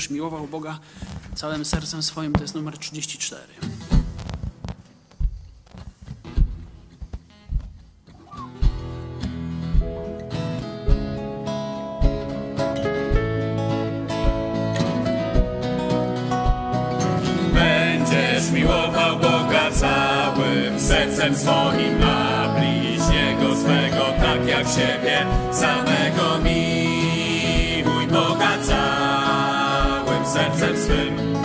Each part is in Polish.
Będziesz miłował Boga całym sercem swoim. To jest numer 34. Będziesz miłował Boga całym sercem swoim, a bliźniego swego tak jak siebie samego miłuj sercem swym.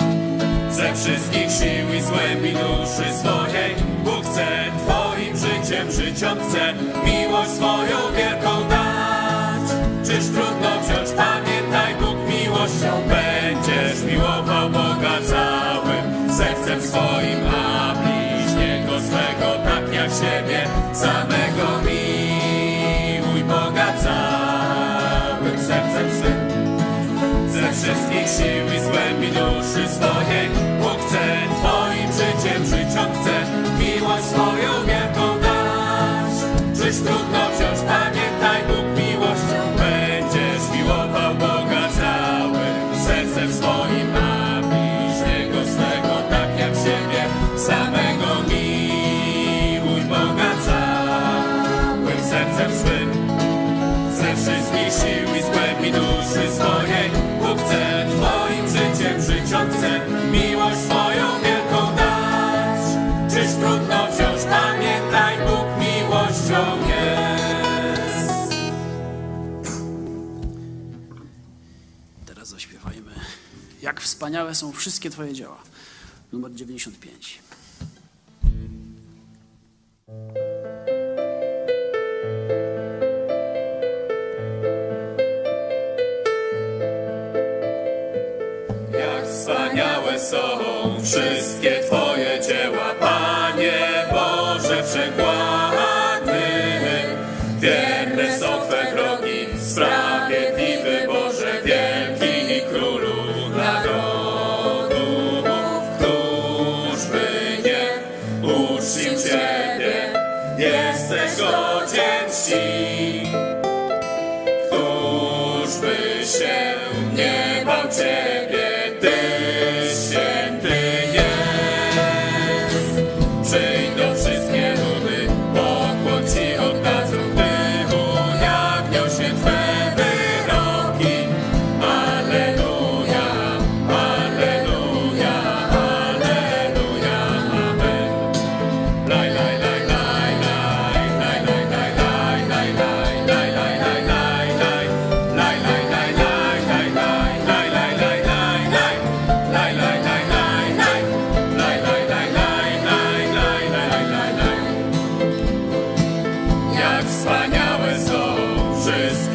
Ze wszystkich sił i złębi duszy swojej Bóg chce Twoim życiem żyć On chce miłość swoją wielką dać. Czyż trudno wziąć, pamiętaj Bóg miłością będziesz miłował Boga całym sercem swoim, a bliźniego swego tak jak siebie samego miłuj wszystkich sił i złębi duszy swojej Bóg chce Twoim życiem żyć On chce miłość swoją wielką dać. Czyż trudno wziąć, pamiętaj Bóg miłością Będziesz miłował Boga całym sercem swoim A bliźniego swego tak jak siebie samego. Miłuj Boga całym sercem swym. Ze wszystkich sił i z głębi duszy swojej miłość swoją wielką dać Czyż trudno wziąć, pamiętaj Bóg miłością jest Teraz zaśpiewajmy Jak wspaniałe są wszystkie Twoje dzieła. Numer 95. są wszystkie Twoje dzieła, Panie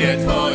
get for.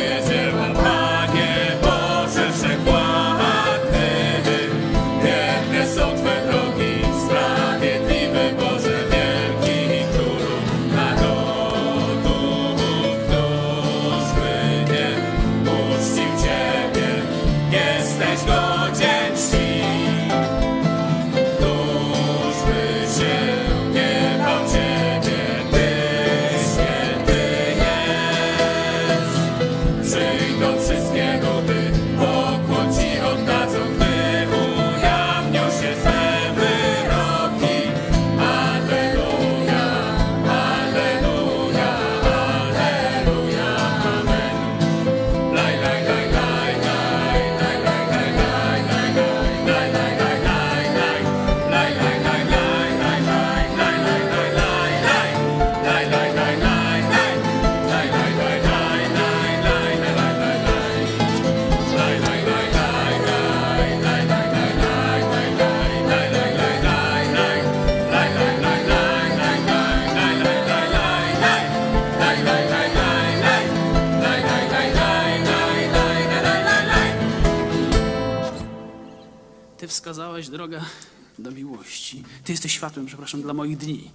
Ty jesteś światłem, przepraszam, dla moich dni.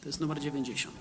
To jest numer 90.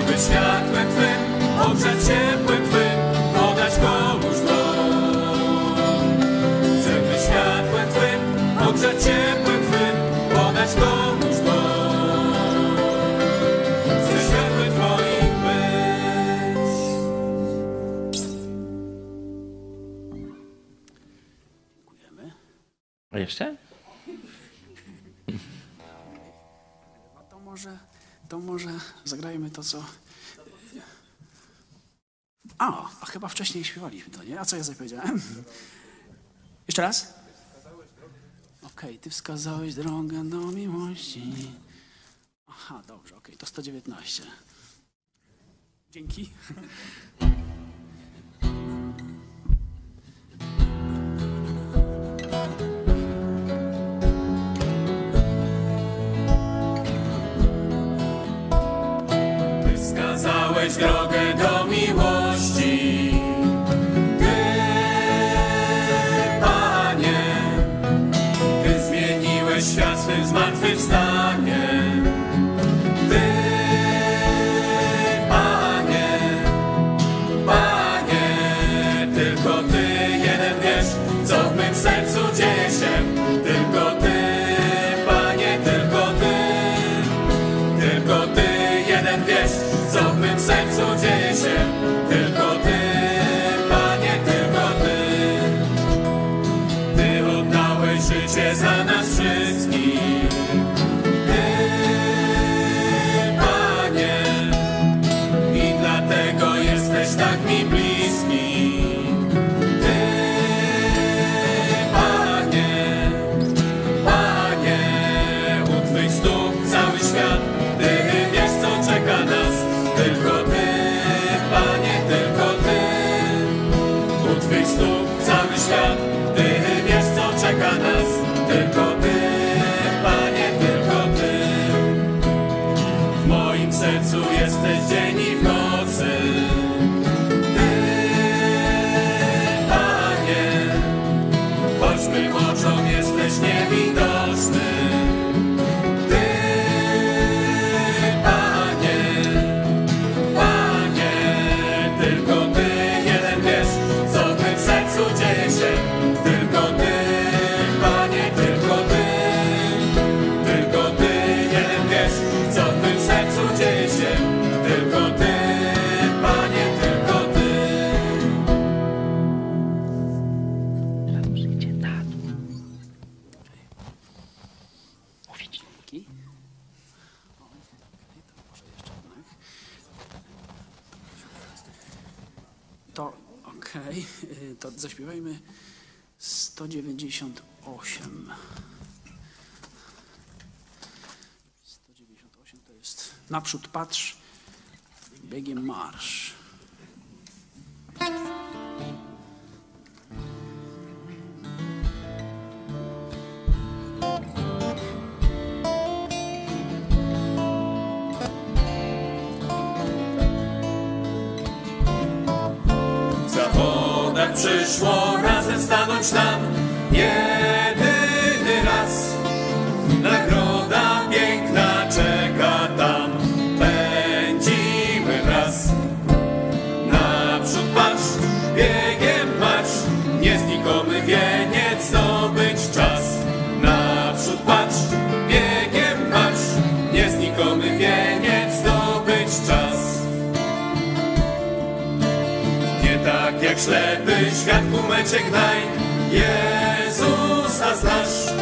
Chcę światłem Twym, ogrzeć się co? A, a chyba wcześniej śpiewaliśmy to, nie? A co ja zapowiedziałem? Jeszcze raz? Okej, okay, ty wskazałeś drogę do miłości. Aha, dobrze, okej, okay, to 119. Dzięki. wskazałeś drogę do miłości. Y, to zaśpiewajmy 198. 198 to jest naprzód patrz, biegiem marsz. nam jedyny raz. Nagroda piękna czeka tam, pędzimy wraz. Naprzód patrz, biegiem marsz, nieznikomy wieniec zdobyć czas. Naprzód patrz, biegiem marsz, nieznikomy wieniec zdobyć czas. Nie tak jak ślepy świat kumeczek naj Jezusa znasz,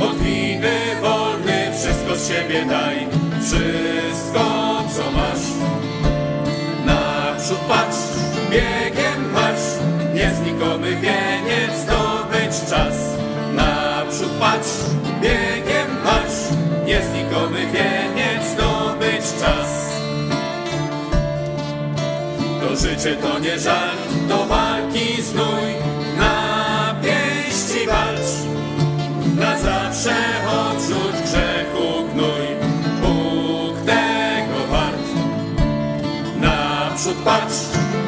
od winy wolny wszystko z siebie daj. Wszystko co masz, naprzód patrz, biegiem marsz, nieznikomy wieniec zdobyć czas. Naprzód patrz, biegiem marsz, nieznikomy wieniec zdobyć czas. To życie to nie żal, do walki znój, na zawsze odrzuć grzechu gnój. Bóg tego wart. Naprzód patrz,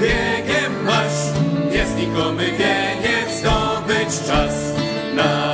biegiem marsz, nieznikomy wieniec zdobyć czas. Naprzód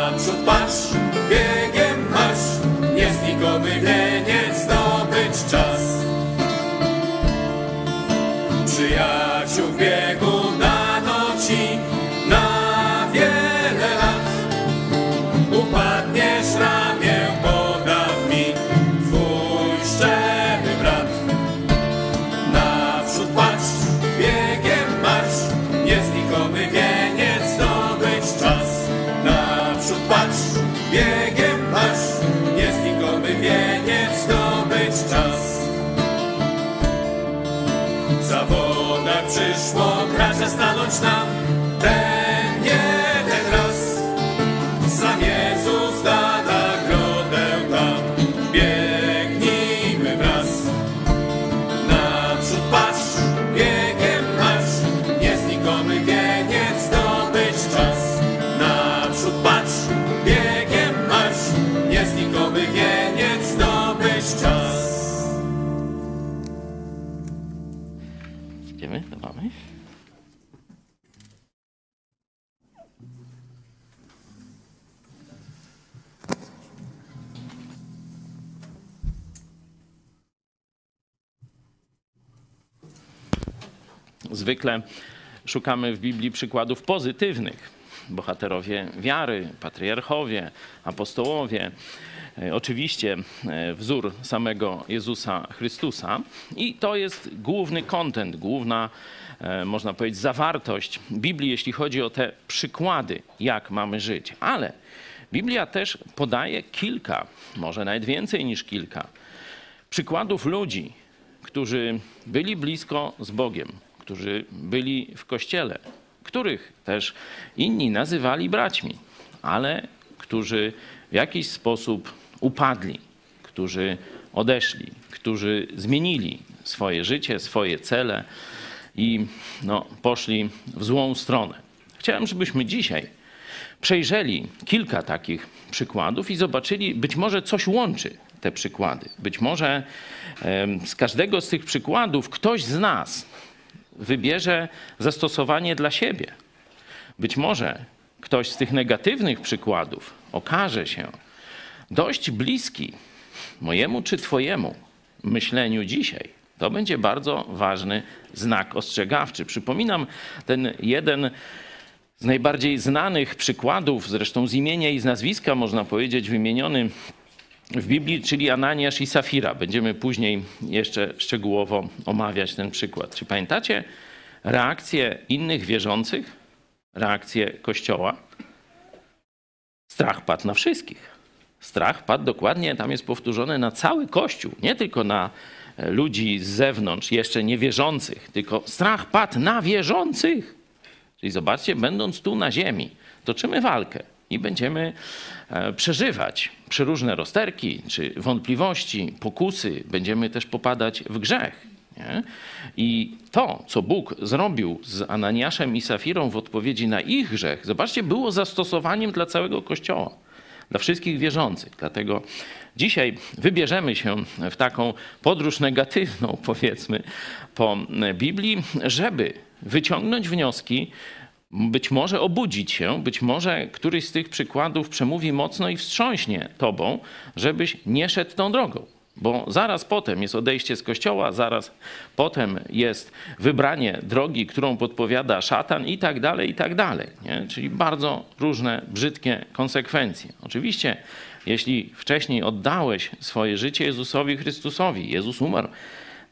gracza stanąć Zwykle szukamy w Biblii przykładów pozytywnych. Bohaterowie wiary, patriarchowie, apostołowie, e, oczywiście e, wzór samego Jezusa Chrystusa. I to jest główny kontent, główna, e, można powiedzieć, zawartość Biblii, jeśli chodzi o te przykłady, jak mamy żyć. Ale Biblia też podaje kilka, może nawet więcej niż kilka, przykładów ludzi, którzy byli blisko z Bogiem, którzy byli w kościele, których też inni nazywali braćmi, ale którzy w jakiś sposób upadli, którzy odeszli, którzy zmienili swoje życie, swoje cele i no, poszli w złą stronę. Chciałem, żebyśmy dzisiaj przejrzeli kilka takich przykładów i zobaczyli, być może coś łączy te przykłady. Być może z każdego z tych przykładów ktoś z nas wybierze zastosowanie dla siebie. Być może ktoś z tych negatywnych przykładów okaże się dość bliski mojemu czy Twojemu myśleniu dzisiaj. To będzie bardzo ważny znak ostrzegawczy. Przypominam ten jeden z najbardziej znanych przykładów, zresztą z imienia i z nazwiska można powiedzieć, wymieniony w Biblii, czyli Ananiasz i Safira. Będziemy później jeszcze szczegółowo omawiać ten przykład. Czy pamiętacie reakcję innych wierzących, reakcję Kościoła? Strach padł na wszystkich. Strach padł dokładnie, tam jest powtórzone na cały Kościół, nie tylko na e, ludzi z zewnątrz, jeszcze niewierzących, tylko strach padł na wierzących. Czyli zobaczcie, będąc tu na ziemi, toczymy walkę i będziemy e, przeżywać przeróżne rozterki czy wątpliwości, pokusy, będziemy też popadać w grzech. Nie? I to, co Bóg zrobił z Ananiaszem i Safirą w odpowiedzi na ich grzech, zobaczcie, było zastosowaniem dla całego Kościoła, dla wszystkich wierzących. Dlatego dzisiaj wybierzemy się w taką podróż negatywną, powiedzmy, po Biblii, żeby wyciągnąć wnioski, być może obudzić się, być może któryś z tych przykładów przemówi mocno i wstrząśnie tobą, żebyś nie szedł tą drogą. Bo zaraz potem jest odejście z kościoła, zaraz potem jest wybranie drogi, którą podpowiada szatan i tak dalej, i tak dalej. Nie? Czyli bardzo różne, brzydkie konsekwencje. Oczywiście, jeśli wcześniej oddałeś swoje życie Jezusowi Chrystusowi, Jezus umarł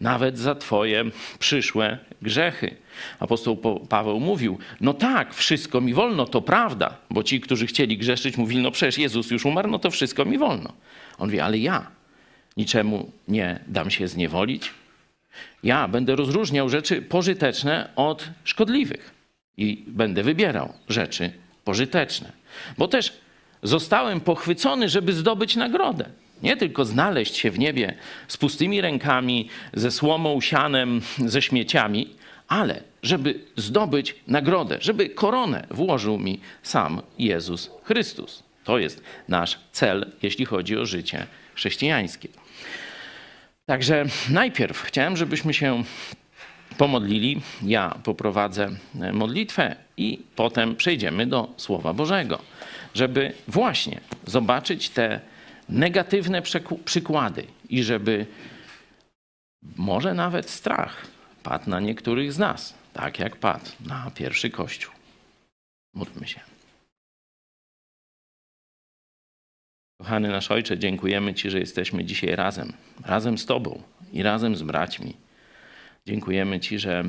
nawet za Twoje przyszłe grzechy. Apostoł Paweł mówił: No tak, wszystko mi wolno, to prawda, bo ci, którzy chcieli grzeszyć, mówili: No przecież Jezus już umarł, no to wszystko mi wolno. On mówi: Ale ja niczemu nie dam się zniewolić. Ja będę rozróżniał rzeczy pożyteczne od szkodliwych i będę wybierał rzeczy pożyteczne. Bo też zostałem pochwycony, żeby zdobyć nagrodę. Nie tylko znaleźć się w niebie z pustymi rękami, ze słomą, sianem, ze śmieciami, ale żeby zdobyć nagrodę, żeby koronę włożył mi sam Jezus Chrystus. To jest nasz cel, jeśli chodzi o życie chrześcijańskie. Także najpierw chciałem, żebyśmy się pomodlili. Ja poprowadzę modlitwę i potem przejdziemy do Słowa Bożego, żeby właśnie zobaczyć te negatywne przykłady i żeby może nawet strach padł na niektórych z nas, tak jak padł na pierwszy Kościół. Módlmy się. Kochany nasz Ojcze, dziękujemy Ci, że jesteśmy dzisiaj razem, razem z Tobą i razem z braćmi. Dziękujemy Ci, że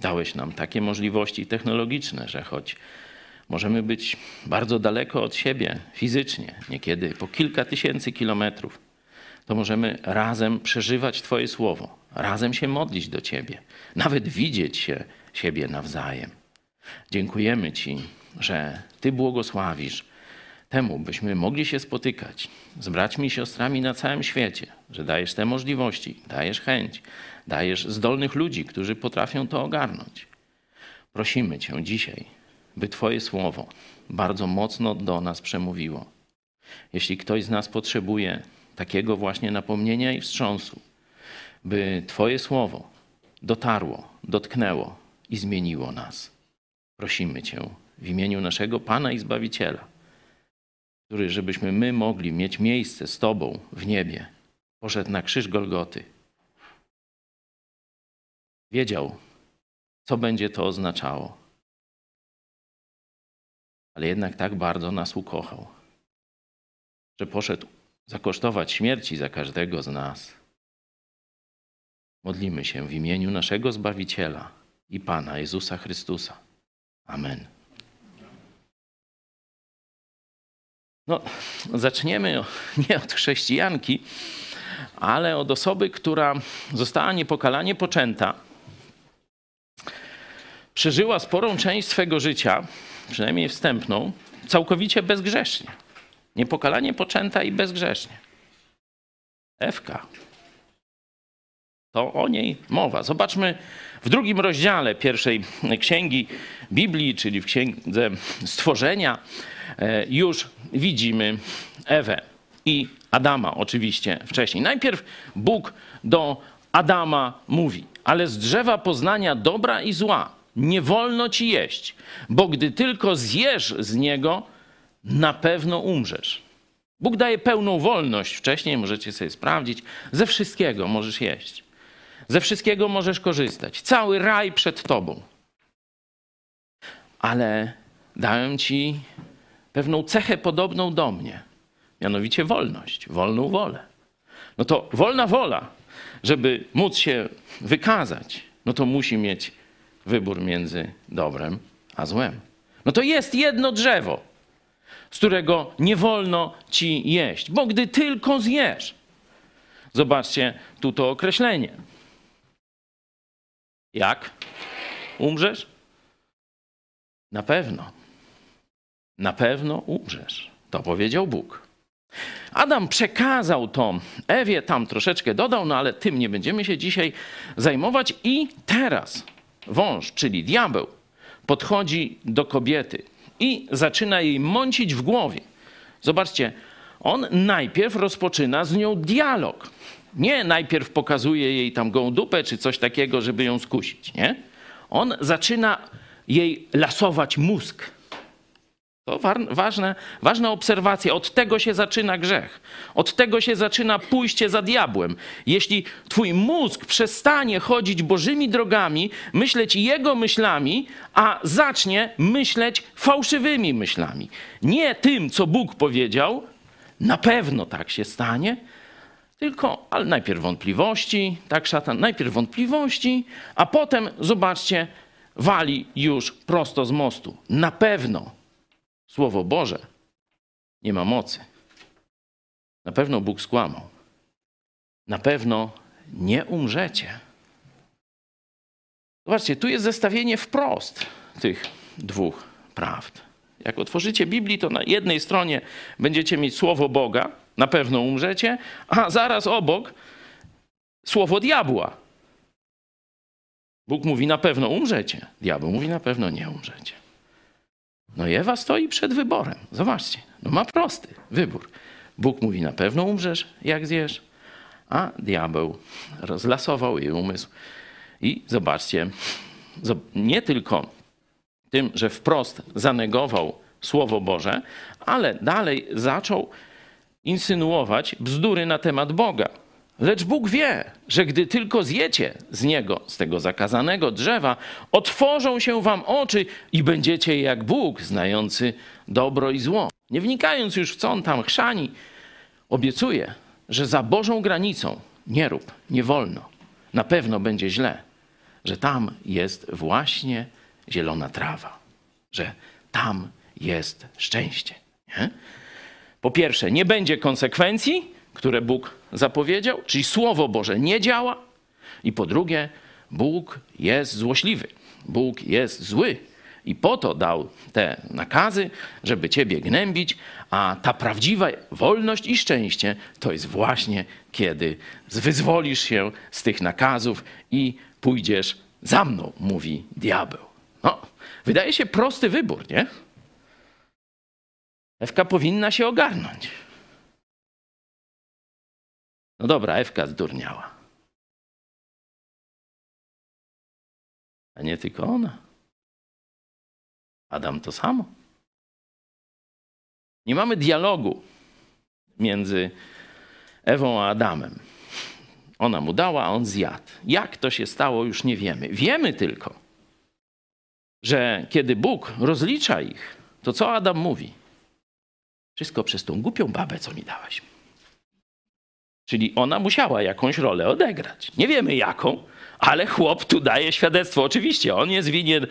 dałeś nam takie możliwości technologiczne, że choć możemy być bardzo daleko od siebie fizycznie, niekiedy po kilka tysięcy kilometrów, to możemy razem przeżywać Twoje słowo, razem się modlić do Ciebie, nawet widzieć się siebie nawzajem. Dziękujemy Ci, że Ty błogosławisz temu, byśmy mogli się spotykać z braćmi i siostrami na całym świecie, że dajesz te możliwości, dajesz chęć, dajesz zdolnych ludzi, którzy potrafią to ogarnąć. Prosimy Cię dzisiaj, by Twoje słowo bardzo mocno do nas przemówiło. Jeśli ktoś z nas potrzebuje takiego właśnie napomnienia i wstrząsu, by Twoje słowo dotarło, dotknęło i zmieniło nas. Prosimy Cię w imieniu naszego Pana i Zbawiciela, który, żebyśmy my mogli mieć miejsce z Tobą w niebie, poszedł na krzyż Golgoty. Wiedział, co będzie to oznaczało. Ale jednak tak bardzo nas ukochał, że poszedł zakosztować śmierci za każdego z nas. Modlimy się w imieniu naszego Zbawiciela i Pana Jezusa Chrystusa. Amen. No, zaczniemy nie od chrześcijanki, ale od osoby, która została niepokalanie poczęta. Przeżyła sporą część swego życia, przynajmniej wstępną, całkowicie bezgrzecznie. Niepokalanie poczęta i bezgrzecznie. Ewka. To o niej mowa. Zobaczmy w drugim rozdziale pierwszej księgi Biblii, czyli w księdze stworzenia, e, już widzimy Ewę i Adama oczywiście wcześniej. Najpierw Bóg do Adama mówi, ale z drzewa poznania dobra i zła nie wolno ci jeść, bo gdy tylko zjesz z niego, na pewno umrzesz. Bóg daje pełną wolność wcześniej, możecie sobie sprawdzić, ze wszystkiego możesz jeść. Ze wszystkiego możesz korzystać. Cały raj przed tobą. Ale dałem ci pewną cechę podobną do mnie, mianowicie wolność, wolną wolę. No to wolna wola, żeby móc się wykazać, no to musi mieć wybór między dobrem a złem. No to jest jedno drzewo, z którego nie wolno ci jeść, bo gdy tylko zjesz. Zobaczcie tu to określenie. Jak? Umrzesz? Na pewno. Na pewno umrzesz. To powiedział Bóg. Adam przekazał to Ewie, tam troszeczkę dodał, no ale tym nie będziemy się dzisiaj zajmować. I teraz wąż, czyli diabeł, podchodzi do kobiety i zaczyna jej mącić w głowie. Zobaczcie, on najpierw rozpoczyna z nią dialog. Nie najpierw pokazuje jej tam gołą dupę czy coś takiego, żeby ją skusić, nie? On zaczyna jej lasować mózg. To ważne, ważna obserwacja. Od tego się zaczyna grzech. Od tego się zaczyna pójście za diabłem. Jeśli twój mózg przestanie chodzić bożymi drogami, myśleć jego myślami, a zacznie myśleć fałszywymi myślami. Nie tym, co Bóg powiedział, na pewno tak się stanie, Tylko, ale najpierw wątpliwości, tak szatan, najpierw wątpliwości, a potem, zobaczcie, wali już prosto z mostu. Na pewno Słowo Boże nie ma mocy. Na pewno Bóg skłamał. Na pewno nie umrzecie. Zobaczcie, tu jest zestawienie wprost tych dwóch prawd. Jak otworzycie Biblię, to na jednej stronie będziecie mieć słowo Boga, na pewno umrzecie, a zaraz obok słowo diabła. Bóg mówi na pewno umrzecie, diabeł mówi na pewno nie umrzecie. No i Ewa stoi przed wyborem. Zobaczcie, no ma prosty wybór. Bóg mówi na pewno umrzesz, jak zjesz, a diabeł rozlasował jej umysł. I zobaczcie, nie tylko tym, że wprost zanegował Słowo Boże, ale dalej zaczął insynuować bzdury na temat Boga. Lecz Bóg wie, że gdy tylko zjecie z niego, z tego zakazanego drzewa, otworzą się wam oczy i będziecie jak Bóg, znający dobro i zło. Nie wnikając już w co on tam chrzani, obiecuje, że za Bożą granicą nie rób, nie wolno. Na pewno będzie źle, że tam jest właśnie zielona trawa, że tam jest szczęście. Nie? Po pierwsze, nie będzie konsekwencji, które Bóg zapowiedział, czyli Słowo Boże nie działa. I po drugie, Bóg jest złośliwy, Bóg jest zły. I po to dał te nakazy, żeby ciebie gnębić, a ta prawdziwa wolność i szczęście to jest właśnie kiedy wyzwolisz się z tych nakazów i pójdziesz za mną, mówi diabeł. No, wydaje się prosty wybór, nie? Ewka powinna się ogarnąć. No dobra, Ewka zdurniała. A nie tylko ona. Adam to samo. Nie mamy dialogu między Ewą a Adamem. Ona mu dała, a on zjadł. Jak to się stało, już nie wiemy. Wiemy tylko, że kiedy Bóg rozlicza ich, to co Adam mówi? Wszystko przez tą głupią babę, co mi dałaś. Czyli ona musiała jakąś rolę odegrać. Nie wiemy jaką, ale chłop tu daje świadectwo. Oczywiście on jest winien,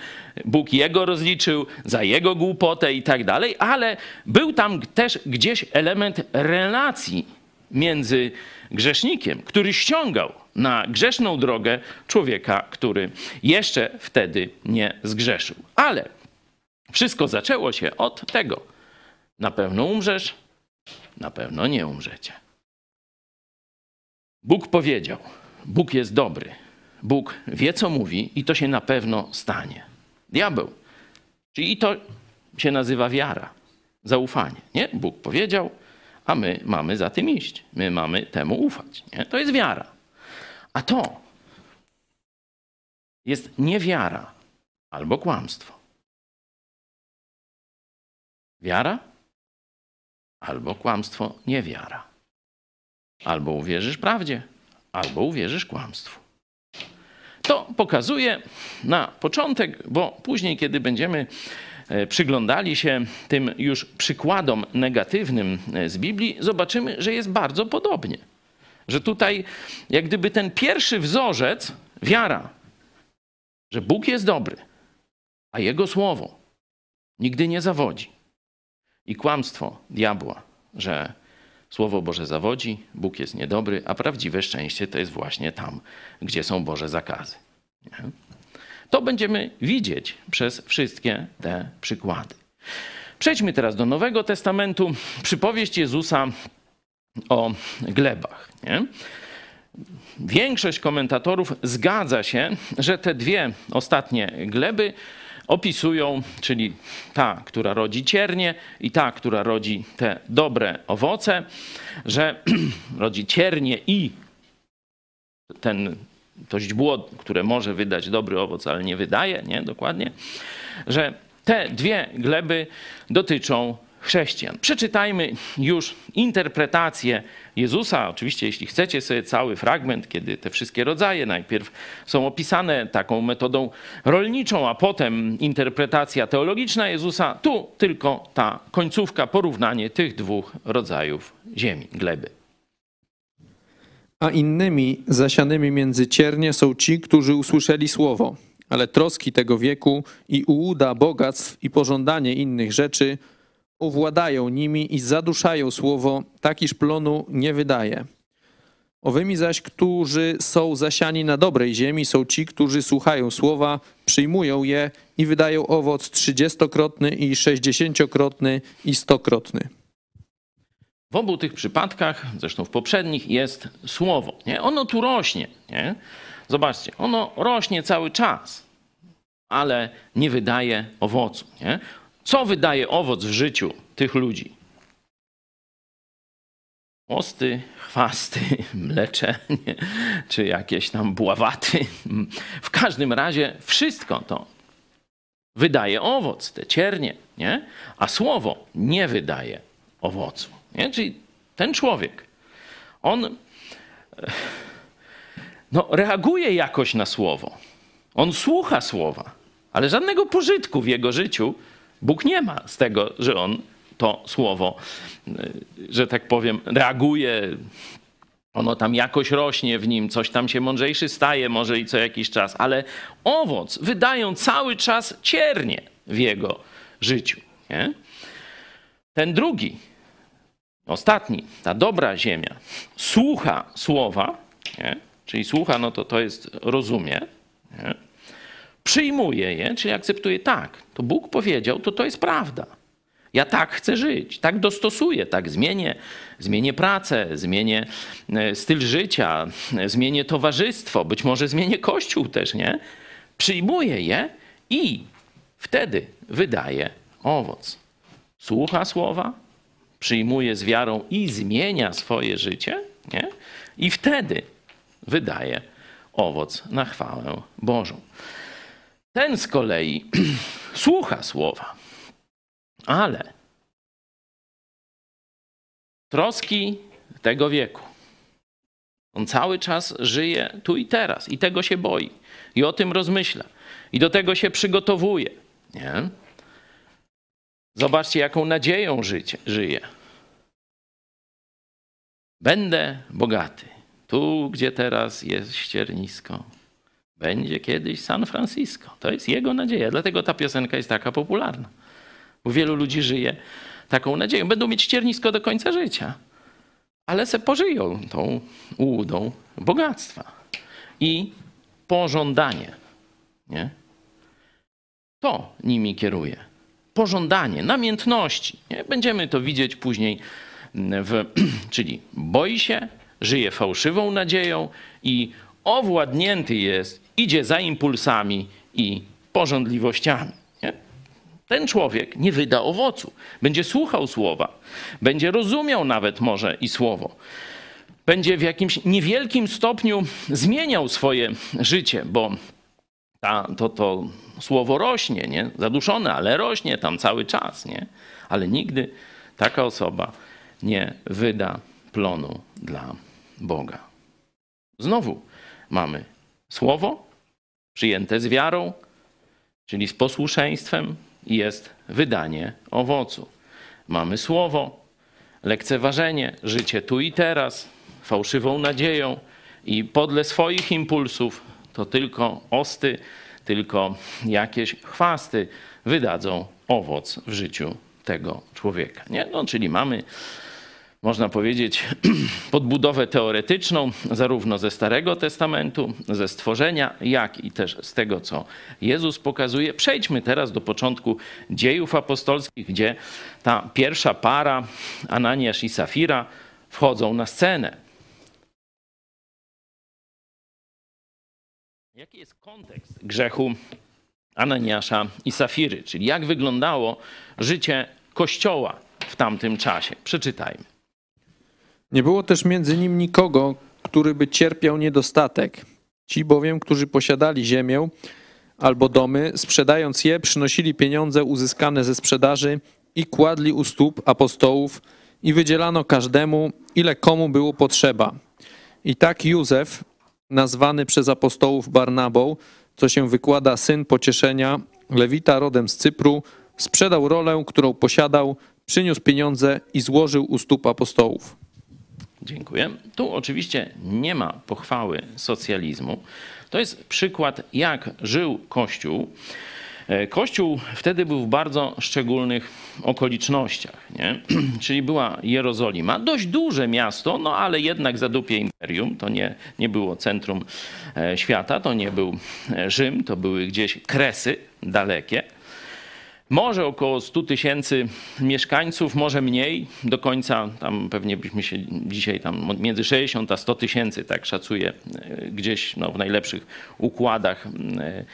Bóg jego rozliczył za jego głupotę i tak dalej, ale był tam też gdzieś element relacji między grzesznikiem, który ściągał na grzeszną drogę człowieka, który jeszcze wtedy nie zgrzeszył. Ale wszystko zaczęło się od tego. Na pewno umrzesz, na pewno nie umrzecie. Bóg powiedział, Bóg jest dobry, Bóg wie, co mówi i to się na pewno stanie. Diabeł, czyli to się nazywa wiara, zaufanie. Nie? Bóg powiedział, a my mamy za tym iść. My mamy temu ufać. Nie? To jest wiara. A to jest niewiara albo kłamstwo. Wiara albo kłamstwo, niewiara. Albo uwierzysz prawdzie, albo uwierzysz kłamstwu. To pokazuje na początek, bo później, kiedy będziemy e, przyglądali się tym już przykładom negatywnym e, z Biblii, zobaczymy, że jest bardzo podobnie. Że tutaj, jak gdyby ten pierwszy wzorzec, wiara, że Bóg jest dobry, a Jego słowo nigdy nie zawodzi. I kłamstwo diabła, że Słowo Boże zawodzi, Bóg jest niedobry, a prawdziwe szczęście to jest właśnie tam, gdzie są Boże zakazy. Nie? To będziemy widzieć przez wszystkie te przykłady. Przejdźmy teraz do Nowego Testamentu. Przypowieść Jezusa o glebach. Nie? Większość komentatorów zgadza się, że te dwie ostatnie gleby opisują, czyli ta, która rodzi ciernie i ta, która rodzi te dobre owoce, że rodzi ciernie i ten to źdźbło, które może wydać dobry owoc, ale nie wydaje, nie, dokładnie, że te dwie gleby dotyczą chrześcijan. Przeczytajmy już interpretację Jezusa. Oczywiście, jeśli chcecie sobie cały fragment, kiedy te wszystkie rodzaje najpierw są opisane taką metodą rolniczą, a potem interpretacja teologiczna Jezusa, tu tylko ta końcówka, porównanie tych dwóch rodzajów ziemi, gleby. A innymi zasianymi między ciernie są ci, którzy usłyszeli słowo, ale troski tego wieku i ułuda bogactw i pożądanie innych rzeczy owładają nimi i zaduszają słowo, tak iż plonu nie wydaje. Owymi zaś, którzy są zasiani na dobrej ziemi, są ci, którzy słuchają słowa, przyjmują je i wydają owoc trzydziestokrotny i sześćdziesięciokrotny i stokrotny. W obu tych przypadkach, zresztą w poprzednich, jest słowo. Nie? Ono tu rośnie. Nie? Zobaczcie, ono rośnie cały czas, ale nie wydaje owocu. Nie? Co wydaje owoc w życiu tych ludzi? Mosty, chwasty, mleczenie, czy jakieś tam bławaty. W każdym razie wszystko to wydaje owoc, te ciernie, nie? a słowo nie wydaje owocu. Nie? Czyli ten człowiek, on no, reaguje jakoś na słowo. On słucha słowa, ale żadnego pożytku w jego życiu Bóg nie ma z tego, że on to słowo, że tak powiem, reaguje. Ono tam jakoś rośnie w nim, coś tam się mądrzejszy staje, może i co jakiś czas, ale owoc wydają cały czas ciernie w jego życiu. Nie? Ten drugi, ostatni, ta dobra ziemia, słucha słowa, nie? czyli słucha, no to to jest rozumie, nie? Przyjmuje je, czyli akceptuje tak, to Bóg powiedział, to to jest prawda. Ja tak chcę żyć, tak dostosuję, tak zmienię, zmienię pracę, zmienię e, styl życia, zmienię towarzystwo, być może zmienię kościół też, nie? Przyjmuję je i wtedy wydaje owoc. Słucha słowa, przyjmuje z wiarą i zmienia swoje życie, nie? I wtedy wydaje owoc na chwałę Bożą. Ten z kolei słucha słowa, ale troski tego wieku. On cały czas żyje tu i teraz i tego się boi. I o tym rozmyśla. I do tego się przygotowuje. Nie? Zobaczcie, jaką nadzieją życie, żyje. Będę bogaty. Tu, gdzie teraz jest ściernisko, będzie kiedyś San Francisco. To jest jego nadzieja. Dlatego ta piosenka jest taka popularna. Bo wielu ludzi żyje taką nadzieją. Będą mieć ściernisko do końca życia, ale se pożyją tą łudą bogactwa i pożądanie. Nie? To nimi kieruje. Pożądanie, namiętności. Nie? Będziemy to widzieć później, w, czyli boi się, żyje fałszywą nadzieją i owładnięty jest, idzie za impulsami i pożądliwościami. Nie? Ten człowiek nie wyda owocu. Będzie słuchał słowa, będzie rozumiał nawet może i słowo. Będzie w jakimś niewielkim stopniu zmieniał swoje życie, bo ta, to, to słowo rośnie, nie? zaduszone, ale rośnie tam cały czas. Nie? Ale nigdy taka osoba nie wyda plonu dla Boga. Znowu mamy słowo przyjęte z wiarą, czyli z posłuszeństwem, i jest wydanie owocu. Mamy słowo, lekceważenie, życie tu i teraz, fałszywą nadzieją i podle swoich impulsów to tylko osty, tylko jakieś chwasty wydadzą owoc w życiu tego człowieka. Nie? No, czyli mamy można powiedzieć, podbudowę teoretyczną, zarówno ze Starego Testamentu, ze stworzenia, jak i też z tego, co Jezus pokazuje. Przejdźmy teraz do początku dziejów apostolskich, gdzie ta pierwsza para, Ananiasz i Safira, wchodzą na scenę. Jaki jest kontekst grzechu Ananiasza i Safiry, czyli jak wyglądało życie Kościoła w tamtym czasie? Przeczytajmy. Nie było też między nim nikogo, który by cierpiał niedostatek. Ci bowiem, którzy posiadali ziemię albo domy, sprzedając je, przynosili pieniądze uzyskane ze sprzedaży i kładli u stóp apostołów i wydzielano każdemu, ile komu było potrzeba. I tak Józef, nazwany przez apostołów Barnabą, co się wykłada syn pocieszenia, lewita rodem z Cypru, sprzedał rolę, którą posiadał, przyniósł pieniądze i złożył u stóp apostołów. Dziękuję. Tu oczywiście nie ma pochwały socjalizmu. To jest przykład, jak żył Kościół. E, Kościół wtedy był w bardzo szczególnych okolicznościach, nie? czyli była Jerozolima, dość duże miasto, no ale jednak zadupie imperium, to nie, nie było centrum e, świata, to nie był e, Rzym, to były gdzieś kresy dalekie. Może około 100 tysięcy mieszkańców, może mniej, do końca tam pewnie byśmy się dzisiaj tam między 60 a 100 tysięcy, tak szacuję, e, gdzieś no, w najlepszych układach. E,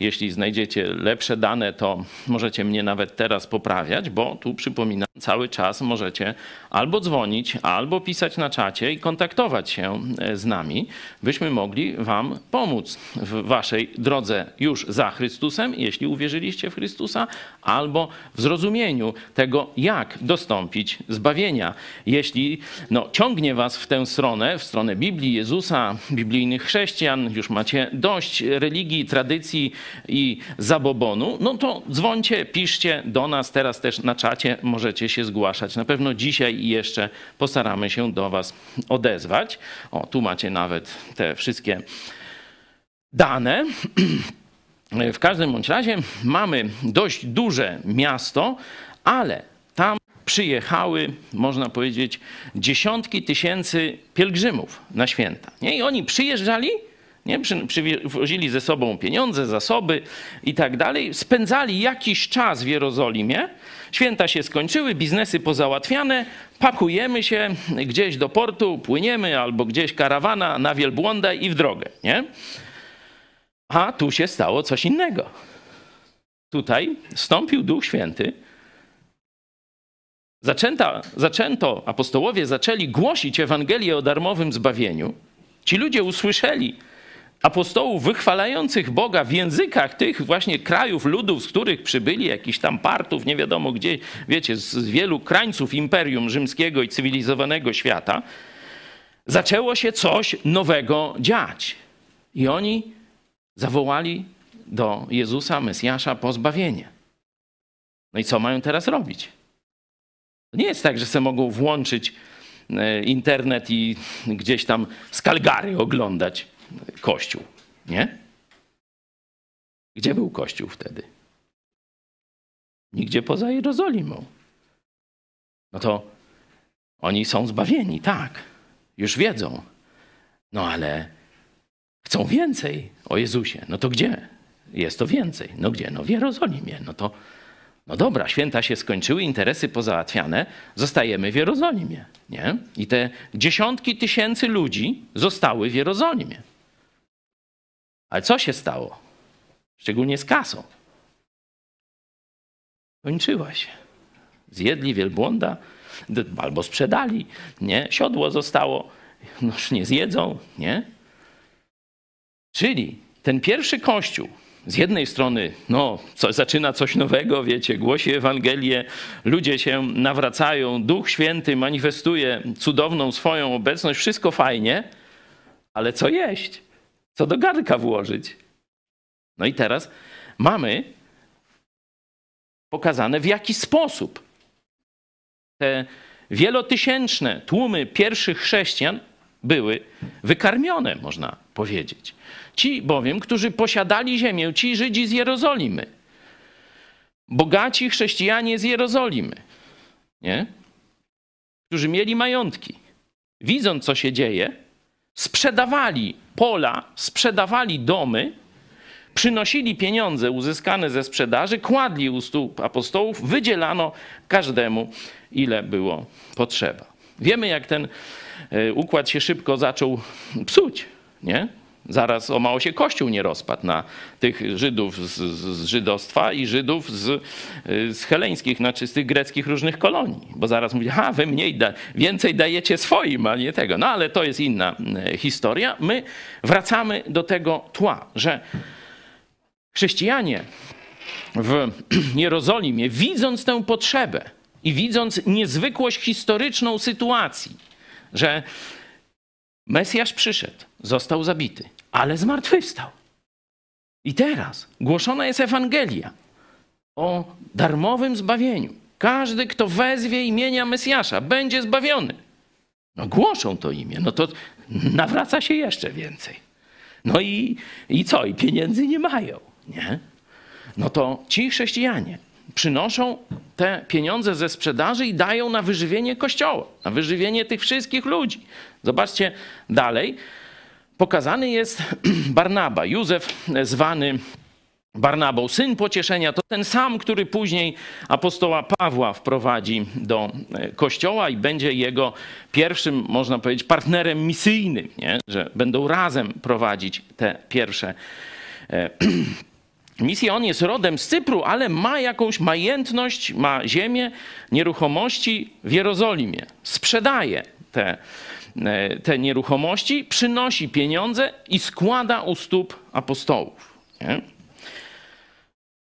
Jeśli znajdziecie lepsze dane, to możecie mnie nawet teraz poprawiać, bo tu przypominam, cały czas możecie albo dzwonić, albo pisać na czacie i kontaktować się e, z nami, byśmy mogli wam pomóc w waszej drodze już za Chrystusem, jeśli uwierzyliście w Chrystusa, albo w zrozumieniu tego, jak dostąpić zbawienia. Jeśli no, ciągnie was w tę stronę, w stronę Biblii Jezusa, biblijnych chrześcijan, już macie dość religii, tradycji i zabobonu, no to dzwońcie, piszcie do nas, teraz też na czacie możecie się zgłaszać. Na pewno dzisiaj jeszcze postaramy się do was odezwać. O, tu macie nawet te wszystkie dane. W każdym bądź razie mamy dość duże miasto, ale tam przyjechały, można powiedzieć, dziesiątki tysięcy pielgrzymów na święta. Nie? I oni przyjeżdżali, nie? Przy, przywozili ze sobą pieniądze, zasoby i tak dalej, spędzali jakiś czas w Jerozolimie. Święta się skończyły, biznesy pozałatwiane, pakujemy się gdzieś do portu, płyniemy albo gdzieś karawana na wielbłąda i w drogę. Nie? A tu się stało coś innego. Tutaj stąpił Duch Święty. Zaczęta, zaczęto, apostołowie zaczęli głosić Ewangelię o darmowym zbawieniu. Ci ludzie usłyszeli apostołów wychwalających Boga w językach tych właśnie krajów, ludów, z których przybyli, jakichś tam partów, nie wiadomo gdzie, wiecie, z wielu krańców imperium rzymskiego i cywilizowanego świata. Zaczęło się coś nowego dziać. I oni zawołali do Jezusa, Mesjasza, po zbawienie. No i co mają teraz robić? To nie jest tak, że sobie mogą włączyć e, internet i gdzieś tam z Kalgary oglądać Kościół, nie? Gdzie był Kościół wtedy? Nigdzie poza Jerozolimą. No to oni są zbawieni, tak, już wiedzą. No ale chcą więcej o Jezusie. No to gdzie? Jest to więcej. No gdzie? No w Jerozolimie. No to, no dobra, święta się skończyły, interesy pozałatwiane, zostajemy w Jerozolimie. Nie? I te dziesiątki tysięcy ludzi zostały w Jerozolimie. Ale co się stało? Szczególnie z kasą. Kończyła się. Zjedli wielbłąda albo sprzedali, nie? Siodło zostało, no już nie zjedzą, nie? Czyli ten pierwszy kościół, z jednej strony, no, co, zaczyna coś nowego, wiecie, głosi Ewangelię, ludzie się nawracają, Duch Święty manifestuje cudowną swoją obecność, wszystko fajnie, ale co jeść? Co do garnka włożyć? No i teraz mamy pokazane, w jaki sposób te wielotysięczne tłumy pierwszych chrześcijan były wykarmione, można powiedzieć. Ci bowiem, którzy posiadali ziemię, ci Żydzi z Jerozolimy, bogaci chrześcijanie z Jerozolimy, nie? którzy mieli majątki, widząc co się dzieje, sprzedawali pola, sprzedawali domy, przynosili pieniądze uzyskane ze sprzedaży, kładli u stóp apostołów, wydzielano każdemu, ile było potrzeba. Wiemy, jak ten e, układ się szybko zaczął psuć, nie? Zaraz o mało się Kościół nie rozpadł na tych Żydów z, z żydostwa i Żydów z, z heleńskich, znaczy z tych greckich różnych kolonii. Bo zaraz mówi, a wy mniej, da, więcej dajecie swoim, a nie tego. No ale to jest inna historia. My wracamy do tego tła, że chrześcijanie w Jerozolimie, widząc tę potrzebę i widząc niezwykłość historyczną sytuacji, że Mesjasz przyszedł, został zabity, ale zmartwychwstał. I teraz głoszona jest Ewangelia o darmowym zbawieniu. Każdy, kto wezwie imienia Mesjasza, będzie zbawiony. No głoszą to imię, no to nawraca się jeszcze więcej. No i, i co? I pieniędzy nie mają, nie? No to ci chrześcijanie przynoszą te pieniądze ze sprzedaży i dają na wyżywienie kościoła, na wyżywienie tych wszystkich ludzi. Zobaczcie dalej. Pokazany jest Barnaba, Józef zwany Barnabą, syn pocieszenia, to ten sam, który później apostoła Pawła wprowadzi do e, kościoła i będzie jego pierwszym, można powiedzieć, partnerem misyjnym, nie? że będą razem prowadzić te pierwsze misje. On jest rodem z Cypru, ale ma jakąś majętność, ma ziemię, nieruchomości w Jerozolimie. Sprzedaje te, e, te nieruchomości, przynosi pieniądze i składa u stóp apostołów. Nie?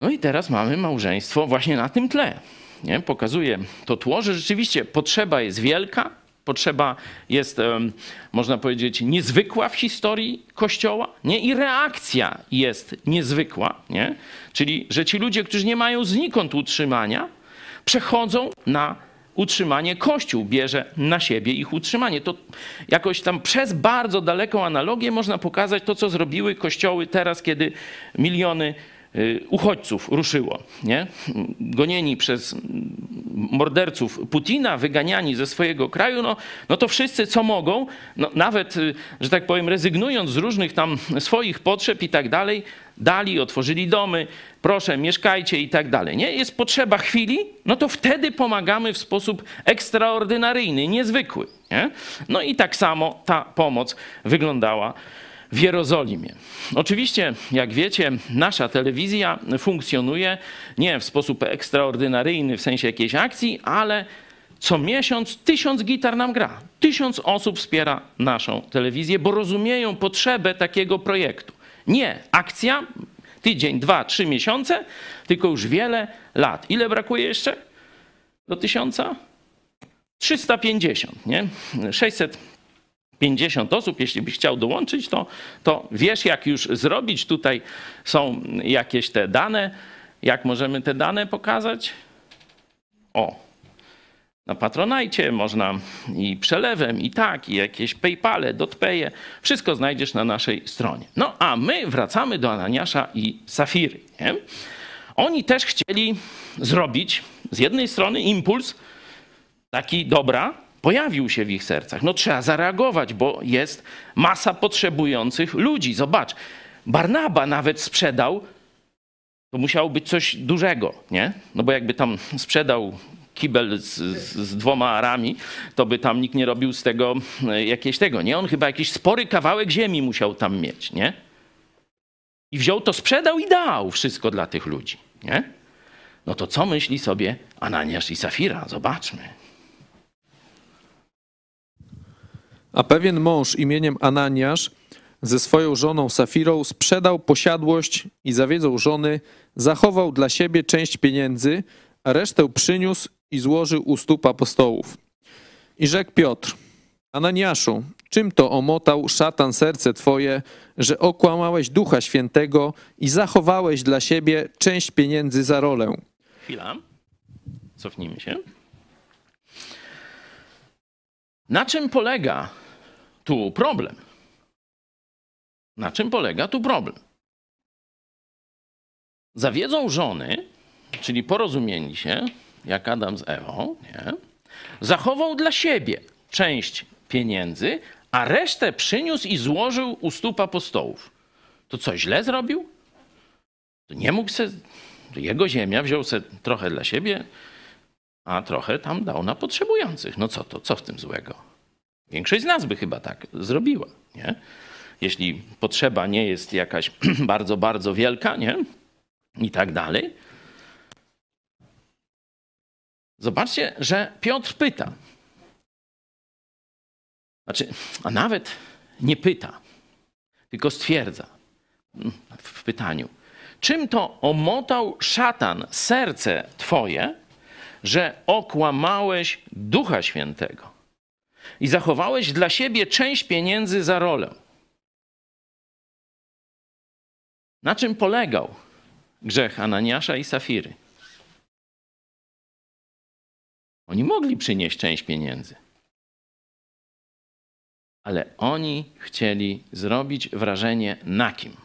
No i teraz mamy małżeństwo właśnie na tym tle. Nie? Pokazuje to tło, że rzeczywiście potrzeba jest wielka, potrzeba jest, można powiedzieć, niezwykła w historii Kościoła, nie? I reakcja jest niezwykła, nie? Czyli, że ci ludzie, którzy nie mają znikąd utrzymania, przechodzą na utrzymanie Kościół bierze na siebie ich utrzymanie. To jakoś tam przez bardzo daleką analogię można pokazać to, co zrobiły kościoły teraz, kiedy miliony uchodźców ruszyło, nie? gonieni przez morderców Putina, wyganiani ze swojego kraju, no, no to wszyscy co mogą, no nawet, y, że tak powiem, rezygnując z różnych tam swoich potrzeb i tak dalej, dali, otworzyli domy, proszę, mieszkajcie i tak dalej. Nie? Jest potrzeba chwili, no to wtedy pomagamy w sposób ekstraordynaryjny, niezwykły. Nie? No i tak samo ta pomoc wyglądała w Jerozolimie. Oczywiście, jak wiecie, nasza telewizja funkcjonuje nie w sposób ekstraordynaryjny w sensie jakiejś akcji, ale co miesiąc tysiąc gitar nam gra. Tysiąc osób wspiera naszą telewizję, bo rozumieją potrzebę takiego projektu. Nie akcja, tydzień, dwa, trzy miesiące, tylko już wiele lat. Ile brakuje jeszcze do tysiąca? 350, nie? 600 50 osób, jeśli byś chciał dołączyć, to, to wiesz, jak już zrobić. Tutaj są jakieś te dane. Jak możemy te dane pokazać? O, na Patronajcie można i przelewem, i tak, i jakieś PayPale, dotpeje. Wszystko znajdziesz na naszej stronie. No a my wracamy do Ananiasza i Safiry. Nie? Oni też chcieli zrobić z jednej strony impuls taki dobra, pojawił się w ich sercach. No trzeba zareagować, bo jest masa potrzebujących ludzi. Zobacz, Barnaba nawet sprzedał, to musiało być coś dużego, nie? No bo jakby tam sprzedał kibel z, z, dwoma arami, to by tam nikt nie robił z tego e, jakieś tego, nie? On chyba jakiś spory kawałek ziemi musiał tam mieć, nie? I wziął to, sprzedał i dał wszystko dla tych ludzi, nie? No to co myśli sobie Ananiasz i Safira? Zobaczmy. A pewien mąż imieniem Ananiasz ze swoją żoną Safirą sprzedał posiadłość i zawiedzą żony, zachował dla siebie część pieniędzy, a resztę przyniósł i złożył u stóp apostołów. I rzekł Piotr, Ananiaszu, czym to omotał szatan serce twoje, że okłamałeś Ducha Świętego i zachowałeś dla siebie część pieniędzy za rolę? Chwila, cofnijmy się. Na czym polega tu problem. Na czym polega tu problem? Zawiedzą żony, czyli porozumieli się, jak Adam z Ewą, nie? zachował dla siebie część pieniędzy, a resztę przyniósł i złożył u stóp apostołów. To co, źle zrobił? To nie mógł se, jego ziemia wziął se trochę dla siebie, a trochę tam dał na potrzebujących. No co to, co w tym złego? Większość z nas by chyba tak zrobiła, nie? Jeśli potrzeba nie jest jakaś bardzo, bardzo wielka, nie? I tak dalej. Zobaczcie, że Piotr pyta. Znaczy, a nawet nie pyta, tylko stwierdza w pytaniu. Czym to omotał szatan serce twoje, że okłamałeś Ducha Świętego? I zachowałeś dla siebie część pieniędzy za rolę. Na czym polegał grzech Ananiasza i Safiry? Oni mogli przynieść część pieniędzy. Ale oni chcieli zrobić wrażenie na kim?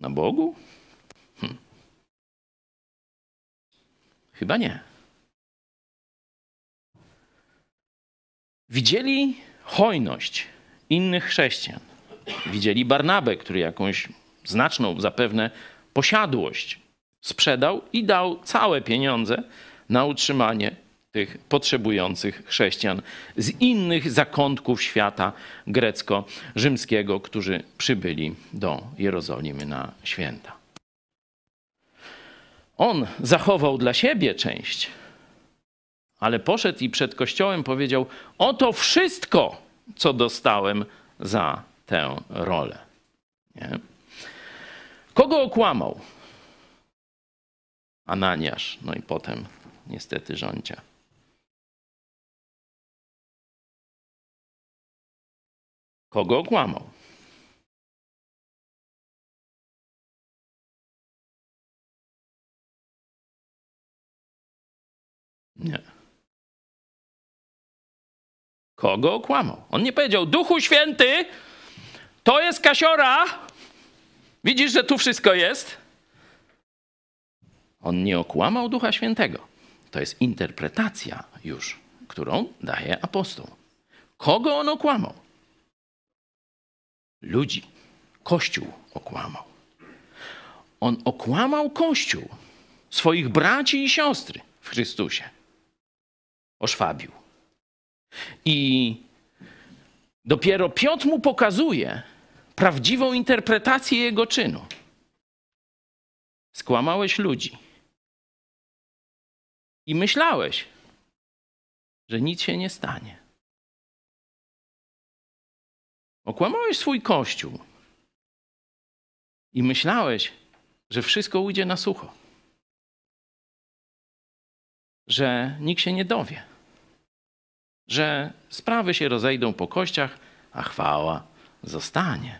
Na Bogu? Hm. Chyba nie. Widzieli hojność innych chrześcijan. Widzieli Barnabę, który jakąś znaczną zapewne posiadłość sprzedał i dał całe pieniądze na utrzymanie tych potrzebujących chrześcijan z innych zakątków świata grecko-rzymskiego, którzy przybyli do Jerozolimy na święta. On zachował dla siebie część, ale poszedł i przed kościołem powiedział: Oto wszystko, co dostałem za tę rolę. Nie? Kogo okłamał? Ananiasz, no i potem niestety rządzia. Kogo okłamał? Nie. Kogo okłamał? On nie powiedział, Duchu Święty, to jest kasiora. Widzisz, że tu wszystko jest? On nie okłamał Ducha Świętego. To jest interpretacja już, którą daje apostoł. Kogo on okłamał? Ludzi. Kościół okłamał. On okłamał Kościół, swoich braci i siostry w Chrystusie. Oszwabił. I dopiero Piotr mu pokazuje prawdziwą interpretację jego czynu. Skłamałeś ludzi. I myślałeś, że nic się nie stanie. Okłamałeś swój kościół. I myślałeś, że wszystko ujdzie na sucho. Że nikt się nie dowie. Że sprawy się rozejdą po kościach, a chwała zostanie.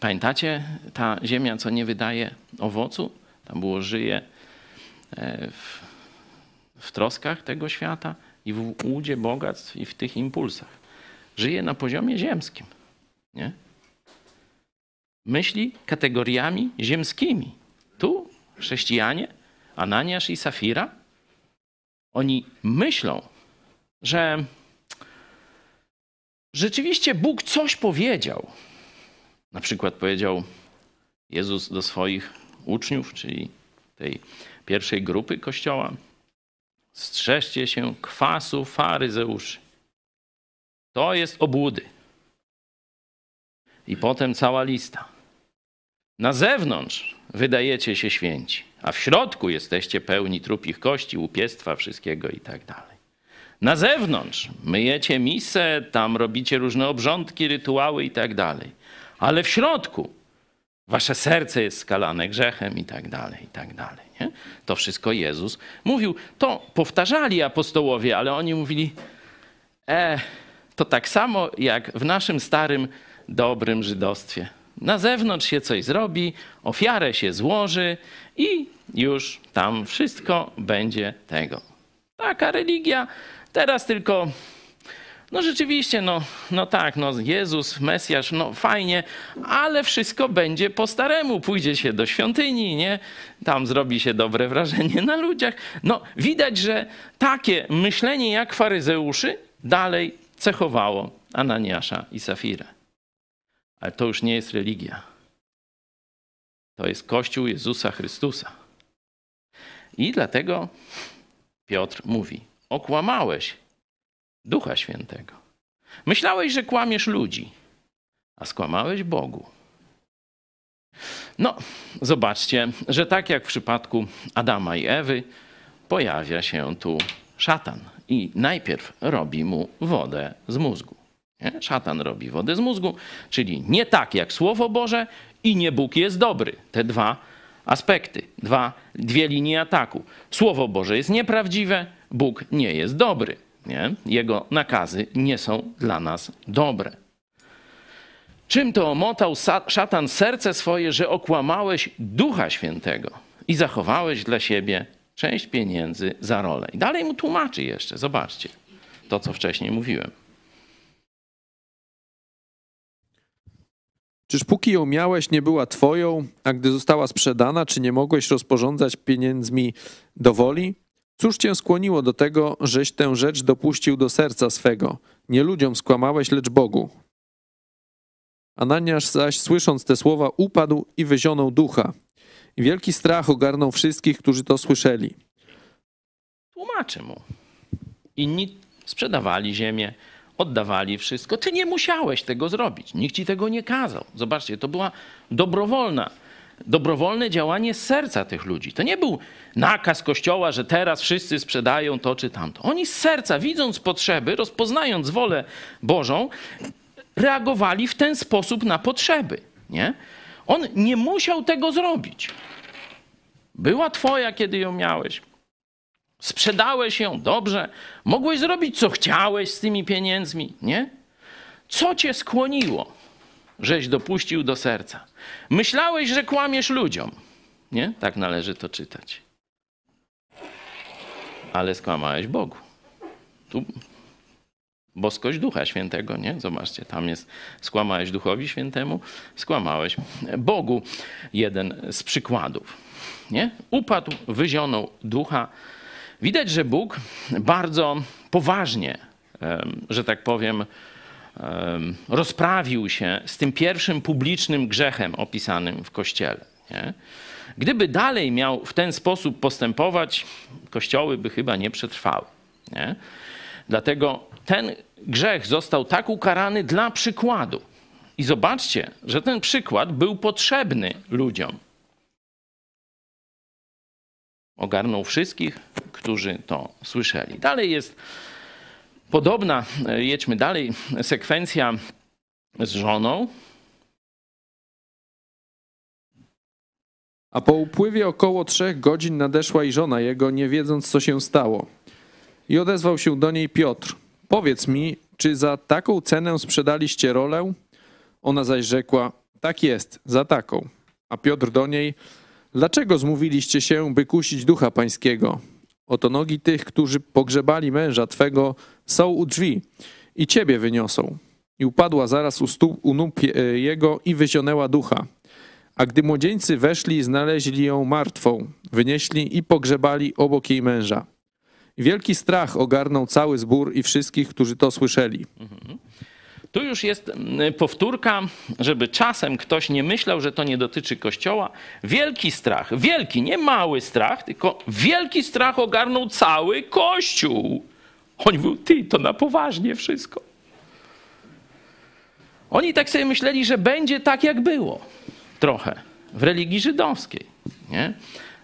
Pamiętacie ta ziemia, co nie wydaje owocu? Tam było żyje e, w, w troskach tego świata i w łudzie bogactw i w tych impulsach. Żyje na poziomie ziemskim. Nie? Myśli kategoriami ziemskimi. Tu chrześcijanie, Ananiasz i Safira, oni myślą, że rzeczywiście Bóg coś powiedział. Na przykład powiedział Jezus do swoich uczniów, czyli tej pierwszej grupy kościoła: Strzeżcie się kwasu faryzeuszy. To jest obłudy. I potem cała lista. Na zewnątrz wydajecie się święci, a w środku jesteście pełni trupich kości, łupiestwa, wszystkiego i tak dalej. Na zewnątrz myjecie misę, tam robicie różne obrządki, rytuały i tak dalej. Ale w środku wasze serce jest skalane grzechem i tak dalej, i tak dalej. Nie? To wszystko Jezus mówił. To powtarzali apostołowie, ale oni mówili, e, to tak samo jak w naszym starym, dobrym żydostwie. Na zewnątrz się coś zrobi, ofiarę się złoży i już tam wszystko będzie tego. Taka religia teraz tylko no rzeczywiście, no, no tak, no Jezus, Mesjasz, no fajnie, ale wszystko będzie po staremu. Pójdzie się do świątyni, nie? Tam zrobi się dobre wrażenie na ludziach. No widać, że takie myślenie jak faryzeuszy dalej cechowało Ananiasza i Safirę. Ale to już nie jest religia. To jest Kościół Jezusa Chrystusa. I dlatego Piotr mówi: Okłamałeś Ducha Świętego. Myślałeś, że kłamiesz ludzi, a skłamałeś Bogu. No, zobaczcie, że tak jak w przypadku Adama i Ewy, pojawia się tu szatan i najpierw robi mu wodę z mózgu. Nie? Szatan robi wodę z mózgu, czyli nie tak jak Słowo Boże i nie Bóg jest dobry. Te dwa aspekty, dwa, dwie linie ataku. Słowo Boże jest nieprawdziwe, Bóg nie jest dobry. Nie? Jego nakazy nie są dla nas dobre. Czym to omotał szatan serce swoje, że okłamałeś Ducha Świętego i zachowałeś dla siebie Część pieniędzy za rolę. I dalej mu tłumaczy jeszcze, zobaczcie, to co wcześniej mówiłem. Czyż póki ją miałeś, nie była twoją, a gdy została sprzedana, czy nie mogłeś rozporządzać pieniędzmi do woli? Cóż cię skłoniło do tego, żeś tę rzecz dopuścił do serca swego? Nie ludziom skłamałeś, lecz Bogu. Ananiasz zaś, słysząc te słowa, upadł i wyzionął ducha. Wielki strach ogarnął wszystkich, którzy to słyszeli. Tłumaczy mu. Inni sprzedawali ziemię, oddawali wszystko. Ty nie musiałeś tego zrobić. Nikt ci tego nie kazał. Zobaczcie, to była dobrowolna, dobrowolne działanie serca tych ludzi. To nie był nakaz kościoła, że teraz wszyscy sprzedają to czy tamto. Oni z serca, widząc potrzeby, rozpoznając wolę Bożą, reagowali w ten sposób na potrzeby. Nie? On nie musiał tego zrobić. Była twoja, kiedy ją miałeś. Sprzedałeś ją, dobrze. Mogłeś zrobić, co chciałeś z tymi pieniędzmi, nie? Co cię skłoniło, żeś dopuścił do serca? Myślałeś, że kłamiesz ludziom, nie? Tak należy to czytać. Ale skłamałeś Bogu. Tu boskość Ducha Świętego, nie? Zobaczcie, tam jest skłamałeś Duchowi Świętemu, skłamałeś Bogu. Jeden z przykładów, nie? Upadł, wyzionął Ducha. Widać, że Bóg bardzo poważnie, że tak powiem, rozprawił się z tym pierwszym publicznym grzechem opisanym w Kościele. Nie? Gdyby dalej miał w ten sposób postępować, kościoły by chyba nie przetrwały. Nie? Dlatego ten grzech został tak ukarany dla przykładu. I zobaczcie, że ten przykład był potrzebny ludziom. Ogarnął wszystkich, którzy to słyszeli. Dalej jest podobna, jedźmy dalej, sekwencja z żoną. A po upływie około trzech godzin nadeszła i żona jego, nie wiedząc, co się stało. I odezwał się do niej Piotr. Powiedz mi, czy za taką cenę sprzedaliście rolę? Ona zaś rzekła, tak jest, za taką. A Piotr do niej, dlaczego zmówiliście się, by kusić ducha pańskiego? Oto nogi tych, którzy pogrzebali męża twego, są u drzwi i ciebie wyniosą. I upadła zaraz u, stóp, u nóg jego i wyzionęła ducha. A gdy młodzieńcy weszli, znaleźli ją martwą, wynieśli i pogrzebali obok jej męża. Wielki strach ogarnął cały zbór i wszystkich, którzy to słyszeli. Tu już jest mm, powtórka, żeby czasem ktoś nie myślał, że to nie dotyczy Kościoła. Wielki strach, wielki, nie mały strach, tylko wielki strach ogarnął cały Kościół. On mówił, ty, to na poważnie wszystko. Oni tak sobie myśleli, że będzie tak, jak było. Trochę. W religii żydowskiej. Nie?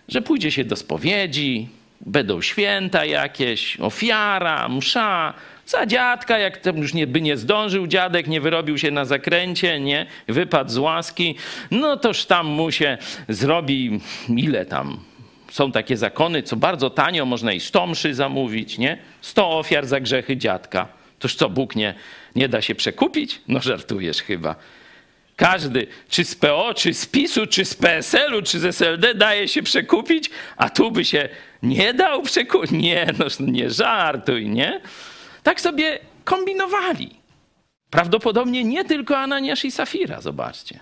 Że pójdzie się do spowiedzi, będą święta jakieś, ofiara, msza, za dziadka, jak tam już nie, by nie zdążył dziadek, nie wyrobił się na zakręcie, nie, wypadł z łaski, no toż tam mu się zrobi, ile tam, są takie zakony, co bardzo tanio można i sto mszy zamówić, nie? Sto ofiar za grzechy dziadka. Toż co, Bóg nie, nie da się przekupić? No żartujesz chyba. Każdy, czy z PO, czy z PiSu, czy z PSL-u, czy z SLD daje się przekupić, a tu by się nie dał przekupić. Nie, no nie żartuj, nie? Tak sobie kombinowali. Prawdopodobnie nie tylko Ananiasz i Safira, zobaczcie.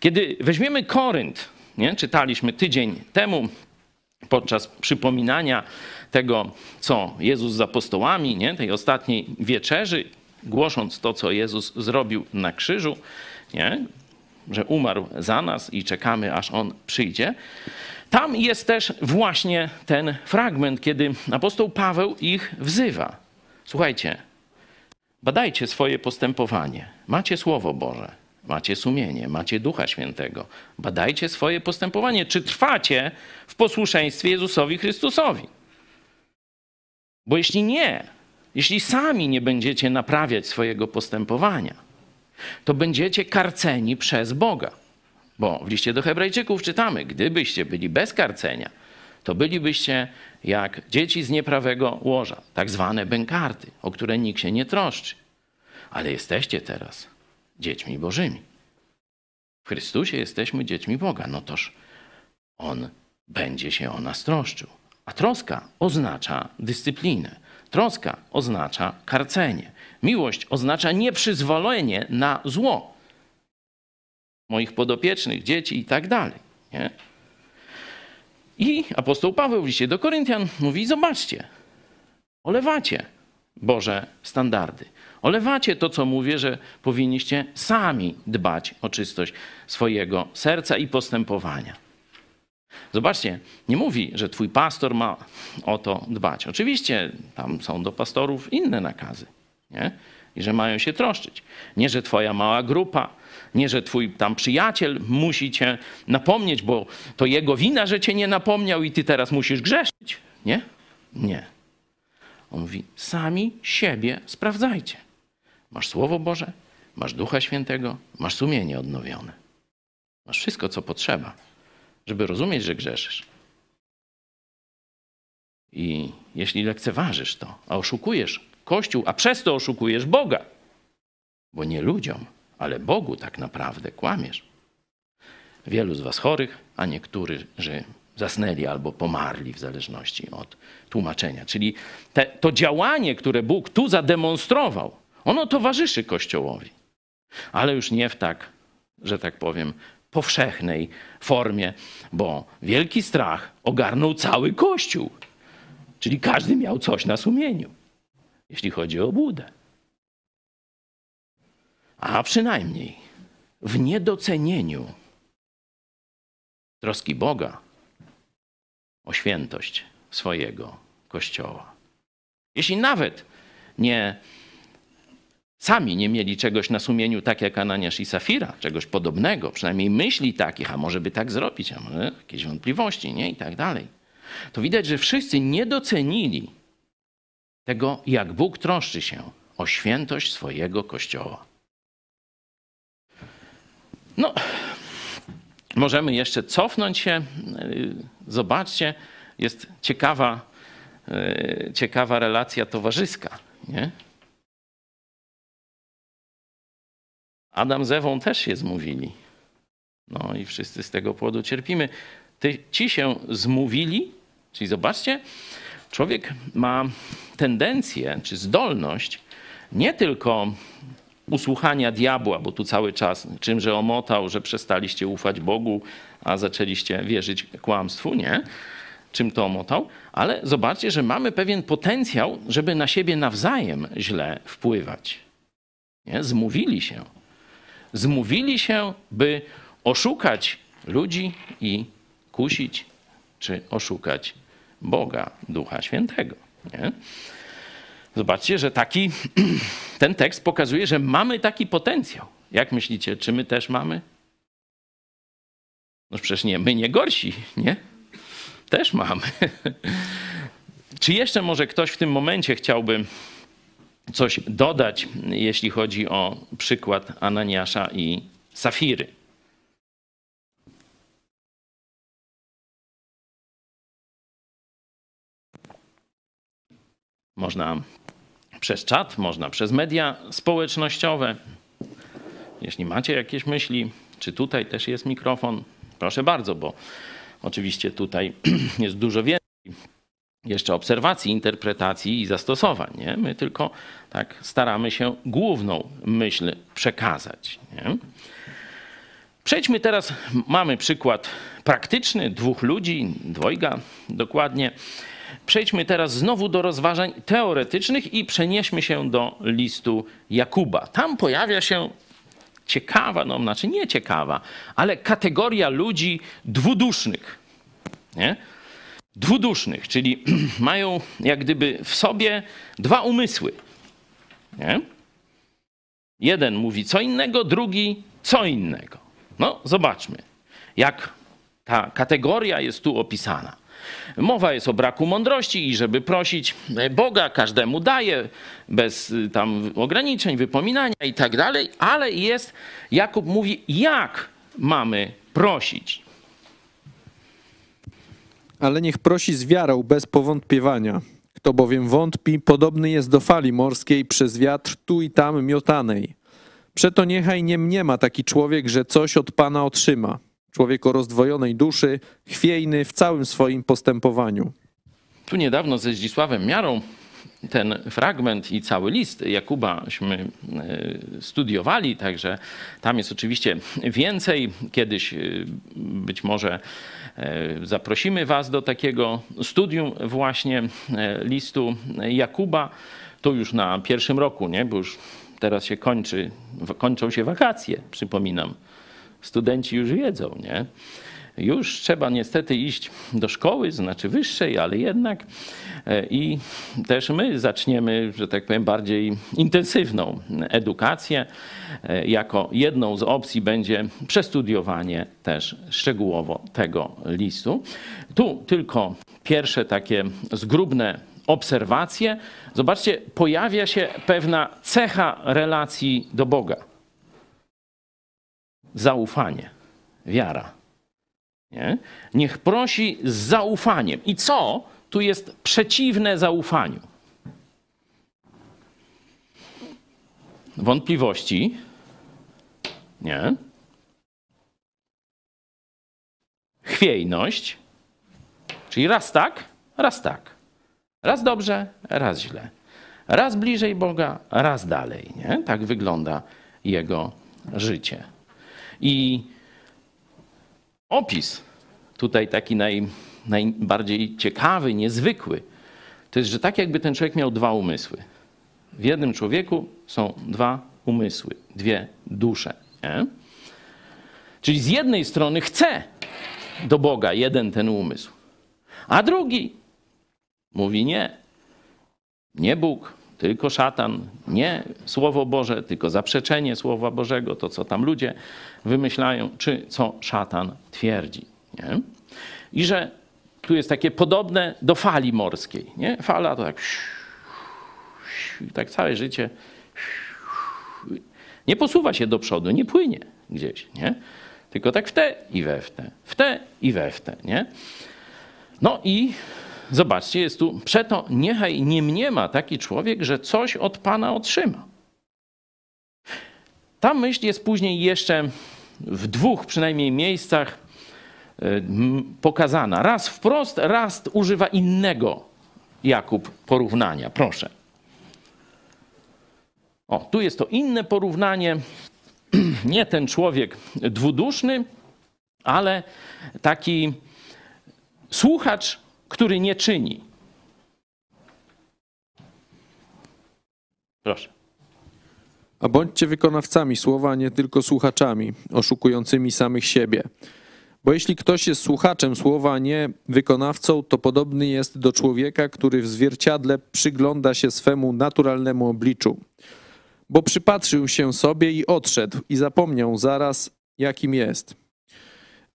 Kiedy weźmiemy Korynt, nie? czytaliśmy tydzień temu podczas przypominania tego, co Jezus z apostołami, nie? tej ostatniej wieczerzy, głosząc to, co Jezus zrobił na krzyżu, nie? że umarł za nas i czekamy, aż On przyjdzie. Tam jest też właśnie ten fragment, kiedy apostoł Paweł ich wzywa. Słuchajcie, badajcie swoje postępowanie. Macie Słowo Boże, macie sumienie, macie Ducha Świętego. Badajcie swoje postępowanie. Czy trwacie w posłuszeństwie Jezusowi Chrystusowi? Bo jeśli nie, jeśli sami nie będziecie naprawiać swojego postępowania, to będziecie karceni przez Boga. Bo w liście do Hebrajczyków czytamy: Gdybyście byli bez karcenia, to bylibyście jak dzieci z nieprawego łoża, tak zwane bękarty, o które nikt się nie troszczy. Ale jesteście teraz dziećmi Bożymi. W Chrystusie jesteśmy dziećmi Boga. No toż On będzie się o nas troszczył. A troska oznacza dyscyplinę. Troska oznacza karcenie. Miłość oznacza nieprzyzwolenie na zło moich podopiecznych, dzieci i tak dalej. I apostoł Paweł w liście do Koryntian mówi: Zobaczcie, olewacie Boże standardy. Olewacie to, co mówię, że powinniście sami dbać o czystość swojego serca i postępowania. Zobaczcie, nie mówi, że twój pastor ma o to dbać. Oczywiście tam są do pastorów inne nakazy, nie? I że mają się troszczyć. Nie, że twoja mała grupa, nie, że twój tam przyjaciel musi cię napomnieć, bo to jego wina, że cię nie napomniał i ty teraz musisz grzeszyć. Nie? Nie. On mówi, sami siebie sprawdzajcie. Masz Słowo Boże, masz Ducha Świętego, masz sumienie odnowione. Masz wszystko, co potrzeba, żeby rozumieć, że grzeszysz. I jeśli lekceważysz to, a oszukujesz Kościół, a przez to oszukujesz Boga, bo nie ludziom, ale Bogu tak naprawdę kłamiesz. Wielu z was chorych, a niektórzy zasnęli albo pomarli w zależności od tłumaczenia. Czyli te, to działanie, które Bóg tu zademonstrował, ono towarzyszy Kościołowi, ale już nie w tak, że tak powiem, powszechnej formie, bo wielki strach ogarnął cały Kościół. Czyli każdy miał coś na sumieniu, jeśli chodzi o budę. A przynajmniej w niedocenieniu troski Boga o świętość swojego Kościoła. Jeśli nawet nie sami nie mieli czegoś na sumieniu, tak jak Ananiasz i Safira, czegoś podobnego, przynajmniej myśli takich, a może by tak zrobić, a może jakieś wątpliwości, nie? I tak dalej. To widać, że wszyscy nie docenili tego, jak Bóg troszczy się o świętość swojego Kościoła. No, możemy jeszcze cofnąć się. Zobaczcie, jest ciekawa, ciekawa relacja towarzyska. Nie? Adam z Ewą też się zmówili. No i wszyscy z tego powodu cierpimy. Ty, ci się zmówili, czyli zobaczcie, człowiek ma tendencję czy zdolność nie tylko usłuchania diabła, bo tu cały czas czymże omotał, że przestaliście ufać Bogu, a zaczęliście wierzyć kłamstwu, nie? Czym to omotał? Ale zobaczcie, że mamy pewien potencjał, żeby na siebie nawzajem źle wpływać. Nie? Zmówili się zmówili się, by oszukać ludzi i kusić, czy oszukać Boga, Ducha Świętego. Nie? Zobaczcie, że taki, ten tekst pokazuje, że mamy taki potencjał. Jak myślicie, czy my też mamy? No przecież nie, my nie gorsi, nie? Też mamy. czy jeszcze może ktoś w tym momencie chciałby coś dodać, jeśli chodzi o przykład Ananiasza i Safiry. Można przez czat, można przez media społecznościowe. Jeśli macie jakieś myśli, czy tutaj też jest mikrofon, proszę bardzo, bo oczywiście tutaj jest dużo więcej jeszcze obserwacji, interpretacji i zastosowań. Nie? My tylko tak staramy się główną myśl przekazać. Nie? Przejdźmy teraz, mamy przykład praktyczny dwóch ludzi, dwojga dokładnie. Przejdźmy teraz znowu do rozważań teoretycznych i przenieśmy się do listu Jakuba. Tam pojawia się ciekawa, no znaczy nie ciekawa, ale kategoria ludzi dwudusznych. Nie? dwudusznych, czyli mają jak gdyby w sobie dwa umysły. Nie? Jeden mówi co innego, drugi co innego. No, zobaczmy, jak ta kategoria jest tu opisana. Mowa jest o braku mądrości i żeby prosić Boga, każdemu daje, bez y, tam ograniczeń, wypominania i tak dalej, ale jest, Jakub mówi, jak mamy prosić ale niech prosi z wiarą bez powątpiewania. Kto bowiem wątpi, podobny jest do fali morskiej przez wiatr tu i tam miotanej. Przeto niechaj nie mniema taki człowiek, że coś od Pana otrzyma. Człowiek o rozdwojonej duszy, chwiejny w całym swoim postępowaniu. Tu niedawno ze Zdzisławem Miarą ten fragment i cały list Jakubaśmy e, studiowali, także tam jest oczywiście więcej. Kiedyś e, być może e, zaprosimy Was do takiego studium właśnie listu Jakuba. To już na pierwszym roku, nie? bo już teraz się kończy, kończą się wakacje, przypominam. Studenci już wiedzą, nie? Już trzeba niestety iść do szkoły, znaczy wyższej, ale jednak. E, I też my zaczniemy, że tak powiem, bardziej intensywną edukację. E, jako jedną z opcji będzie przestudiowanie też szczegółowo tego listu. Tu tylko pierwsze takie zgrubne obserwacje. Zobaczcie, pojawia się pewna cecha relacji do Boga. Zaufanie, wiara. Nie? Niech prosi z zaufaniem. I co tu jest przeciwne zaufaniu? Wątpliwości. Nie. Chwiejność. Czyli raz tak, raz tak. Raz dobrze, raz źle. Raz bliżej Boga, raz dalej. Nie? Tak wygląda jego życie. I opis tutaj taki naj, najbardziej ciekawy, niezwykły, to jest, że tak jakby ten człowiek miał dwa umysły. W jednym człowieku są dwa umysły, dwie dusze. Nie? Czyli z jednej strony chce do Boga jeden ten umysł, a drugi mówi nie. Nie Bóg, tylko szatan, nie Słowo Boże, tylko zaprzeczenie Słowa Bożego, to co tam ludzie wymyślają, czy co szatan twierdzi. Nie? I że tu jest takie podobne do fali morskiej. Nie? Fala to tak, tak całe życie nie posuwa się do przodu, nie płynie gdzieś, nie? tylko tak w te i we w te, w te i we w te. Nie? No i zobaczcie, jest tu, przeto niechaj nie mniema taki człowiek, że coś od Pana otrzyma. Ta myśl jest później jeszcze w dwóch przynajmniej miejscach pokazana. Raz wprost, raz używa innego Jakub porównania. Proszę. O, tu jest to inne porównanie. Nie ten człowiek dwuduszny, ale taki słuchacz, który nie czyni. Proszę. A bądźcie wykonawcami słowa, nie tylko słuchaczami, oszukującymi samych siebie. Bo jeśli ktoś jest słuchaczem słowa, a nie wykonawcą, to podobny jest do człowieka, który w zwierciadle przygląda się swemu naturalnemu obliczu. Bo przypatrzył się sobie i odszedł, i zapomniał zaraz, jakim jest.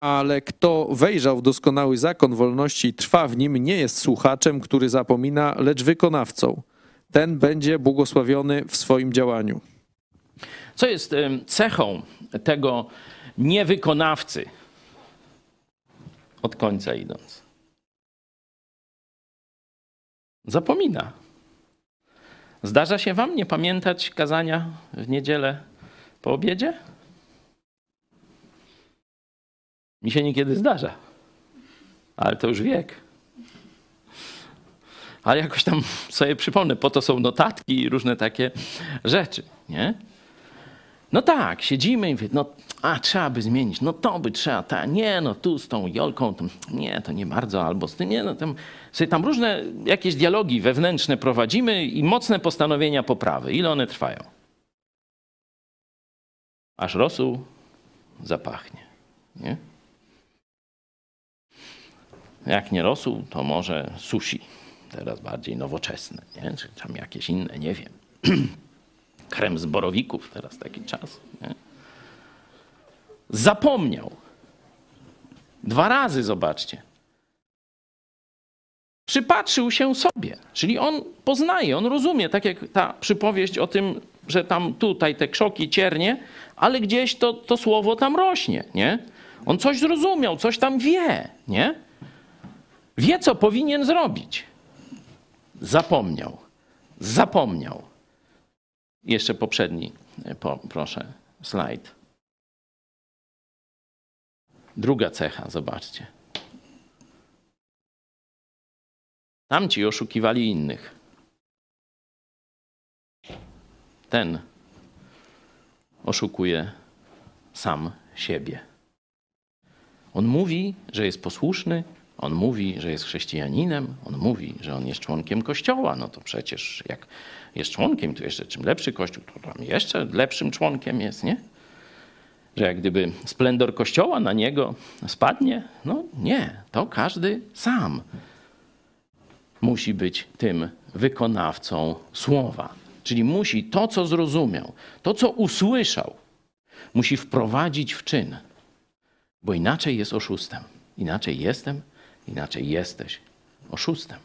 Ale kto wejrzał w doskonały zakon wolności i trwa w nim, nie jest słuchaczem, który zapomina, lecz wykonawcą. Ten będzie błogosławiony w swoim działaniu. Co jest cechą tego niewykonawcy? od końca idąc. Zapomina. Zdarza się wam nie pamiętać kazania w niedzielę po obiedzie? Mi się niekiedy zdarza, ale to już wiek. Ale jakoś tam sobie przypomnę, po to są notatki i różne takie rzeczy, nie? No tak, siedzimy i mówię, no a trzeba by zmienić, no to by trzeba, ta, nie, no tu z tą Jolką, to, nie, to nie bardzo, albo z tym, nie, no tam, sobie tam różne jakieś dialogi wewnętrzne prowadzimy i mocne postanowienia poprawy. Ile one trwają? Aż rosół zapachnie, nie? Jak nie rosół, to może sushi, teraz bardziej nowoczesne, nie? czy tam jakieś inne, nie wiem. krem z borowików, teraz taki czas. Nie? Zapomniał. Dwa razy, zobaczcie. Przypatrzył się sobie, czyli on poznaje, on rozumie, tak jak ta przypowieść o tym, że tam tutaj te krzoki ciernie, ale gdzieś to, to słowo tam rośnie, nie? On coś zrozumiał, coś tam wie, nie? Wie, co powinien zrobić. Zapomniał. Zapomniał. Jeszcze poprzedni, e, proszę, slajd. Druga cecha, zobaczcie. Tamci oszukiwali innych. Ten oszukuje sam siebie. On mówi, że jest posłuszny, on mówi, że jest chrześcijaninem, on mówi, że on jest członkiem kościoła. No to przecież jak jest członkiem, to jeszcze czym lepszy kościół, to tam jeszcze lepszym członkiem jest, nie? Że jak gdyby splendor kościoła na niego spadnie? No nie, to każdy sam musi być tym wykonawcą słowa. Czyli musi to, co zrozumiał, to, co usłyszał, musi wprowadzić w czyn, bo inaczej jest oszustem. Inaczej jestem, inaczej jesteś oszustem.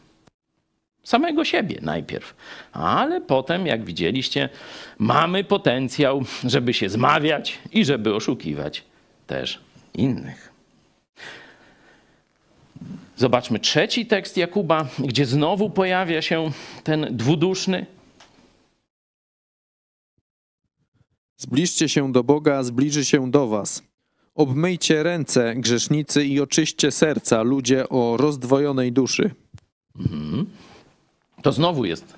Samego siebie najpierw, ale potem, jak widzieliście, mamy potencjał, żeby się zmawiać i żeby oszukiwać też innych. Zobaczmy trzeci tekst Jakuba, gdzie znowu pojawia się ten dwuduszny. Zbliżcie się do Boga, zbliży się do was. Obmyjcie ręce, grzesznicy, i oczyście serca, ludzie o rozdwojonej duszy. To znowu jest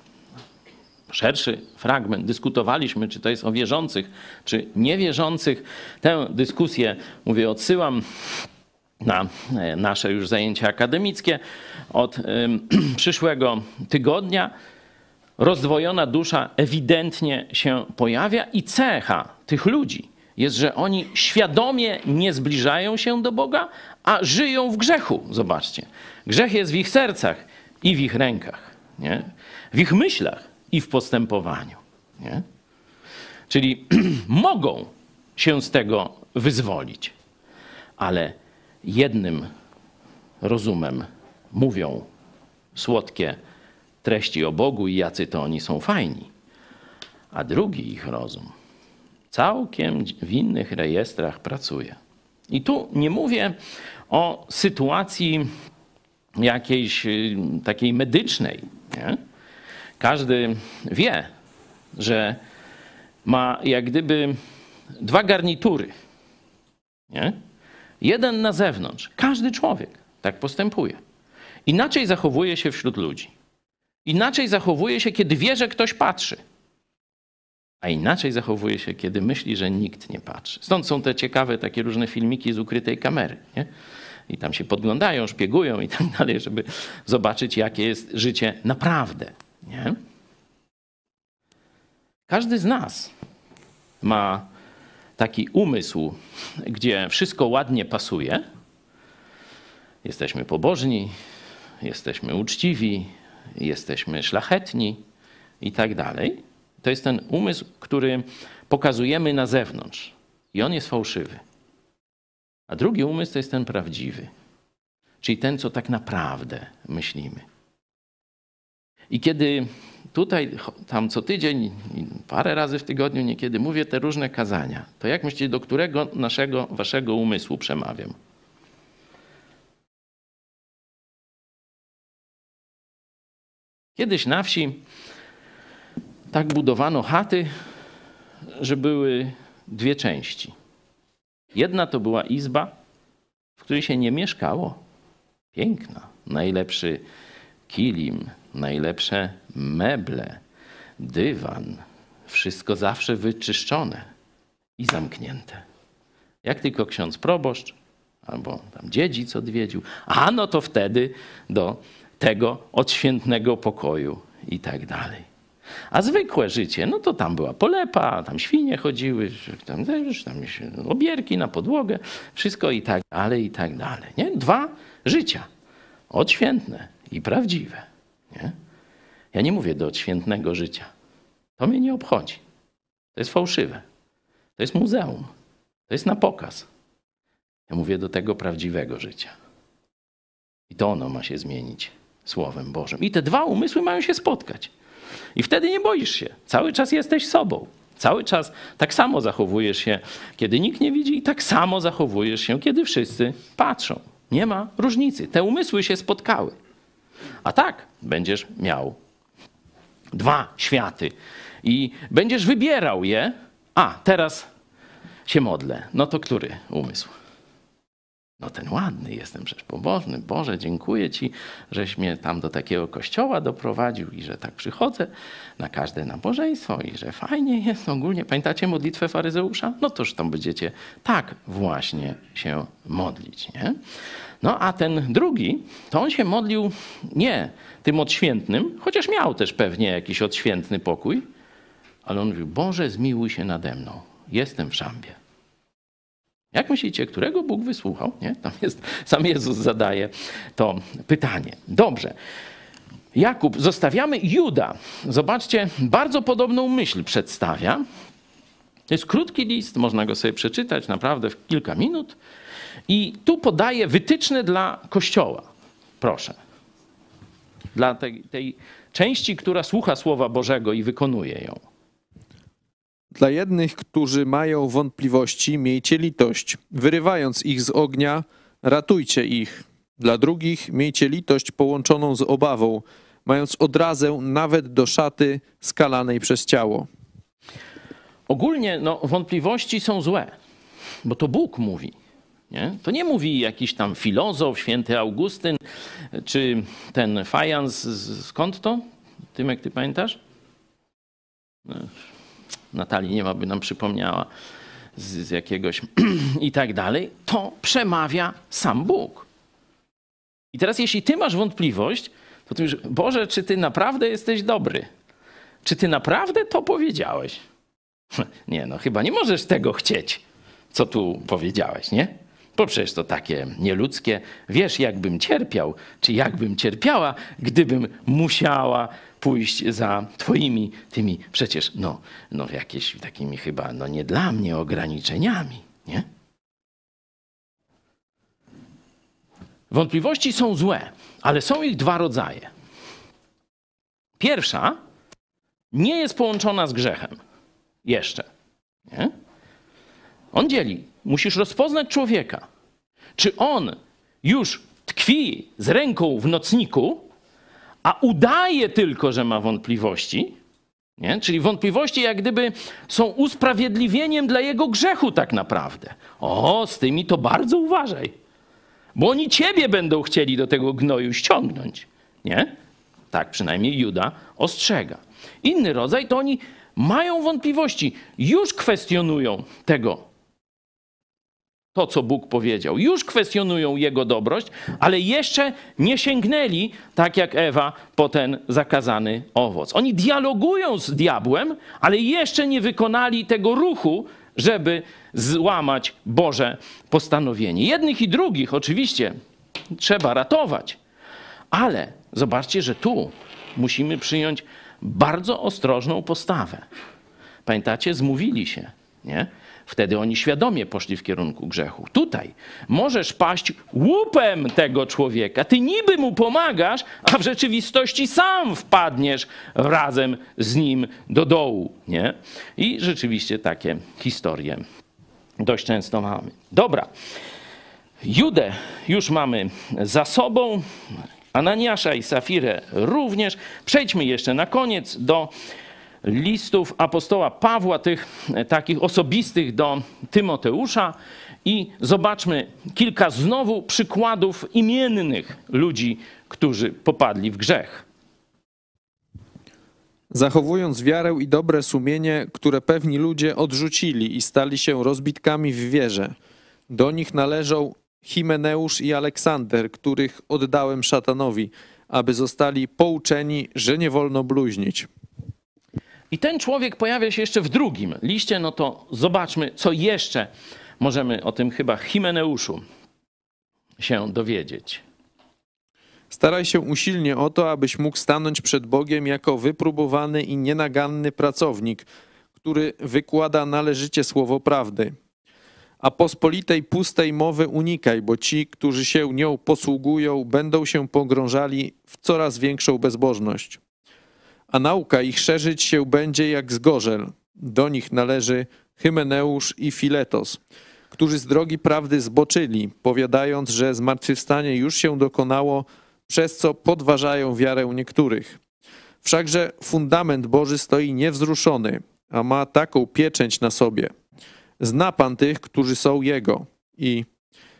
szerszy fragment. Dyskutowaliśmy, czy to jest o wierzących, czy niewierzących. Tę dyskusję, mówię, odsyłam na e, nasze już zajęcia akademickie od przyszłego tygodnia. Rozdwojona dusza ewidentnie się pojawia i cecha tych ludzi jest, że oni świadomie nie zbliżają się do Boga, a żyją w grzechu. Zobaczcie. Grzech jest w ich sercach i w ich rękach, nie? w ich myślach i w postępowaniu. Nie? Czyli mogą się z tego wyzwolić, ale jednym rozumem mówią słodkie treści o Bogu i jacy to oni są fajni, a drugi ich rozum całkiem w innych rejestrach pracuje. I tu nie mówię o sytuacji jakiejś y, takiej medycznej. Nie? Każdy wie, że ma jak gdyby dwa garnitury. Nie? Jeden na zewnątrz. Każdy człowiek tak postępuje. Inaczej zachowuje się wśród ludzi. Inaczej zachowuje się, kiedy wie, że ktoś patrzy. A inaczej zachowuje się, kiedy myśli, że nikt nie patrzy. Stąd są te ciekawe takie różne filmiki z ukrytej kamery. Nie? I tam się podglądają, szpiegują i tak dalej, żeby zobaczyć, jakie jest życie naprawdę. Nie? Każdy z nas ma taki umysł, gdzie wszystko ładnie pasuje. Jesteśmy pobożni, jesteśmy uczciwi, jesteśmy szlachetni i tak dalej. To jest ten umysł, który pokazujemy na zewnątrz i on jest fałszywy. A drugi umysł to jest ten prawdziwy, czyli ten, co tak naprawdę myślimy. I kiedy tutaj, tam co tydzień, parę razy w tygodniu niekiedy mówię te różne kazania, to jak myślicie, do którego naszego, waszego umysłu przemawiam? Kiedyś na wsi tak budowano chaty, że były dwie części. Jedna to była izba, w której się nie mieszkało. Piękna, najlepszy kilim, najlepsze meble, dywan, wszystko zawsze wyczyszczone i zamknięte. Jak tylko ksiądz proboszcz albo tam dziedzic odwiedził, a no to wtedy do tego odświętnego pokoju i tak dalej. A zwykłe życie, no to tam była polepa, tam świnie chodziły, tam, tam obierki na podłogę, wszystko i tak dalej, i tak dalej. Nie? Dwa życia. Odświętne i prawdziwe. Nie? Ja nie mówię do odświętnego życia. To mnie nie obchodzi. To jest fałszywe. To jest muzeum. To jest na pokaz. Ja mówię do tego prawdziwego życia. I to ono ma się zmienić Słowem Bożym. I te dwa umysły mają się spotkać. I wtedy nie boisz się. Cały czas jesteś sobą. Cały czas tak samo zachowujesz się, kiedy nikt nie widzi, i tak samo zachowujesz się, kiedy wszyscy patrzą. Nie ma różnicy. Te umysły się spotkały. A tak będziesz miał dwa światy i będziesz wybierał je. A, teraz się modlę. No to który umysł? No ten ładny jestem przecież pobożny. Boże, dziękuję Ci, żeś mnie tam do takiego kościoła doprowadził i że tak przychodzę na każde nabożeństwo i że fajnie jest ogólnie. Pamiętacie modlitwę faryzeusza? No toż tam będziecie tak właśnie się modlić, nie? No a ten drugi, to on się modlił nie tym odświętnym, chociaż miał też pewnie jakiś odświętny pokój, ale on mówił, Boże zmiłuj się nade mną, jestem w szambie. Jak myślicie, którego Bóg wysłuchał? Nie? Tam jest, sam Jezus zadaje to pytanie. Dobrze. Jakub, zostawiamy Juda. Zobaczcie, bardzo podobną myśl przedstawia. To jest krótki list, można go sobie przeczytać naprawdę w kilka minut. I tu podaje wytyczne dla Kościoła. Proszę. Dla tej, tej części, która słucha Słowa Bożego i wykonuje ją. Dla jednych, którzy mają wątpliwości, miejcie litość. Wyrywając ich z ognia, ratujcie ich. Dla drugich, miejcie litość połączoną z obawą, mając odrazę nawet do szaty skalanej przez ciało. Ogólnie no, wątpliwości są złe, bo to Bóg mówi. Nie? To nie mówi jakiś tam filozof, święty Augustyn, czy ten fajans, skąd to? Tymek, ty pamiętasz? No, Natalii nie ma, by nam przypomniała z, z jakiegoś i tak dalej. To przemawia sam Bóg. I teraz jeśli ty masz wątpliwość, to ty mówisz, Boże, czy ty naprawdę jesteś dobry? Czy ty naprawdę to powiedziałeś? Nie, no chyba nie możesz tego chcieć, co tu powiedziałeś, nie? Bo przecież to takie nieludzkie. Wiesz, jakbym cierpiał, czy jakbym cierpiała, gdybym musiała pójść za twoimi tymi przecież, no, no jakieś takimi chyba, no nie dla mnie ograniczeniami, nie? Wątpliwości są złe, ale są ich dwa rodzaje. Pierwsza nie jest połączona z grzechem. Jeszcze. Nie? On dzieli. Musisz rozpoznać człowieka. Czy on już tkwi z ręką w nocniku, a udaje tylko, że ma wątpliwości, nie? czyli wątpliwości jak gdyby są usprawiedliwieniem dla jego grzechu tak naprawdę. O, z tymi to bardzo uważaj, bo oni ciebie będą chcieli do tego gnoju ściągnąć. Nie? Tak przynajmniej Juda ostrzega. Inny rodzaj to oni mają wątpliwości, już kwestionują tego to, co Bóg powiedział. Już kwestionują Jego dobrość, ale jeszcze nie sięgnęli, tak jak Ewa, po ten zakazany owoc. Oni dialogują z diabłem, ale jeszcze nie wykonali tego ruchu, żeby złamać Boże postanowienie. Jednych i drugich oczywiście trzeba ratować, ale zobaczcie, że tu musimy przyjąć bardzo ostrożną postawę. Pamiętacie, zmówili się, nie? Wtedy oni świadomie poszli w kierunku grzechu. Tutaj możesz paść łupem tego człowieka. Ty niby mu pomagasz, a w rzeczywistości sam wpadniesz razem z nim do dołu. Nie? I rzeczywiście takie historie dość często mamy. Dobra. Judę już mamy za sobą. Ananiasza i Safirę również. Przejdźmy jeszcze na koniec do listów apostoła Pawła, tych e, takich osobistych do Tymoteusza i zobaczmy kilka znowu przykładów imiennych ludzi, którzy popadli w grzech. Zachowując wiarę i dobre sumienie, które pewni ludzie odrzucili i stali się rozbitkami w wierze. Do nich należą Himeneusz i Aleksander, których oddałem szatanowi, aby zostali pouczeni, że nie wolno bluźnić. I ten człowiek pojawia się jeszcze w drugim liście, no to zobaczmy, co jeszcze możemy o tym chyba Himeneuszu się dowiedzieć. Staraj się usilnie o to, abyś mógł stanąć przed Bogiem jako wypróbowany i nienaganny pracownik, który wykłada należycie słowo prawdy. A pospolitej pustej mowy unikaj, bo ci, którzy się nią posługują, będą się pogrążali w coraz większą bezbożność a nauka ich szerzyć się będzie jak zgorzel. Do nich należy Hymeneusz i Filetos, którzy z drogi prawdy zboczyli, powiadając, że zmartwychwstanie już się dokonało, przez co podważają wiarę niektórych. Wszakże fundament Boży stoi niewzruszony, a ma taką pieczęć na sobie. Zna Pan tych, którzy są Jego i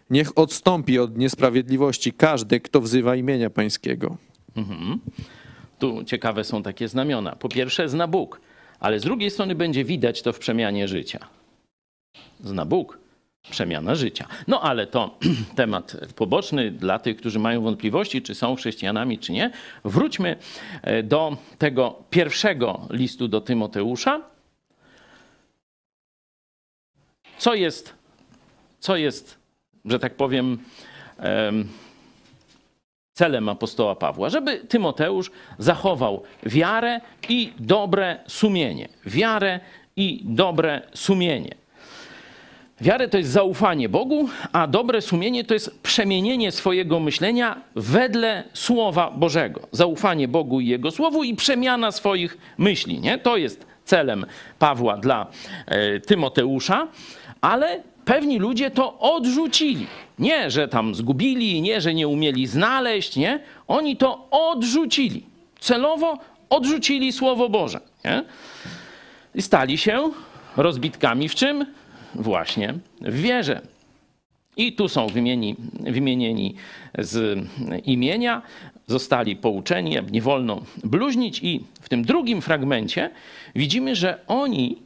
Niech odstąpi od niesprawiedliwości każdy, kto wzywa imienia Pańskiego. Tu ciekawe są takie znamiona. Po pierwsze, zna Bóg, ale z drugiej strony będzie widać to w przemianie życia. Zna Bóg, przemiana życia. No ale to temat poboczny dla tych, którzy mają wątpliwości, czy są chrześcijanami, czy nie. Wróćmy e, do tego pierwszego listu do Tymoteusza. Co jest, co jest że tak powiem, em, celem apostoła Pawła, żeby Tymoteusz zachował wiarę i dobre sumienie. Wiarę i dobre sumienie. Wiarę to jest zaufanie Bogu, a dobre sumienie to jest przemienienie swojego myślenia wedle Słowa Bożego. Zaufanie Bogu i Jego Słowu i przemiana swoich myśli. Nie? To jest celem Pawła dla e, Tymoteusza, ale pewni ludzie to odrzucili. Nie, że tam zgubili, nie, że nie umieli znaleźć, nie. Oni to odrzucili. Celowo odrzucili Słowo Boże. Nie? I stali się rozbitkami w czym? Właśnie w wierze. I tu są wymieni, wymienieni z imienia, zostali pouczeni, nie wolno bluźnić. I w tym drugim fragmencie widzimy, że oni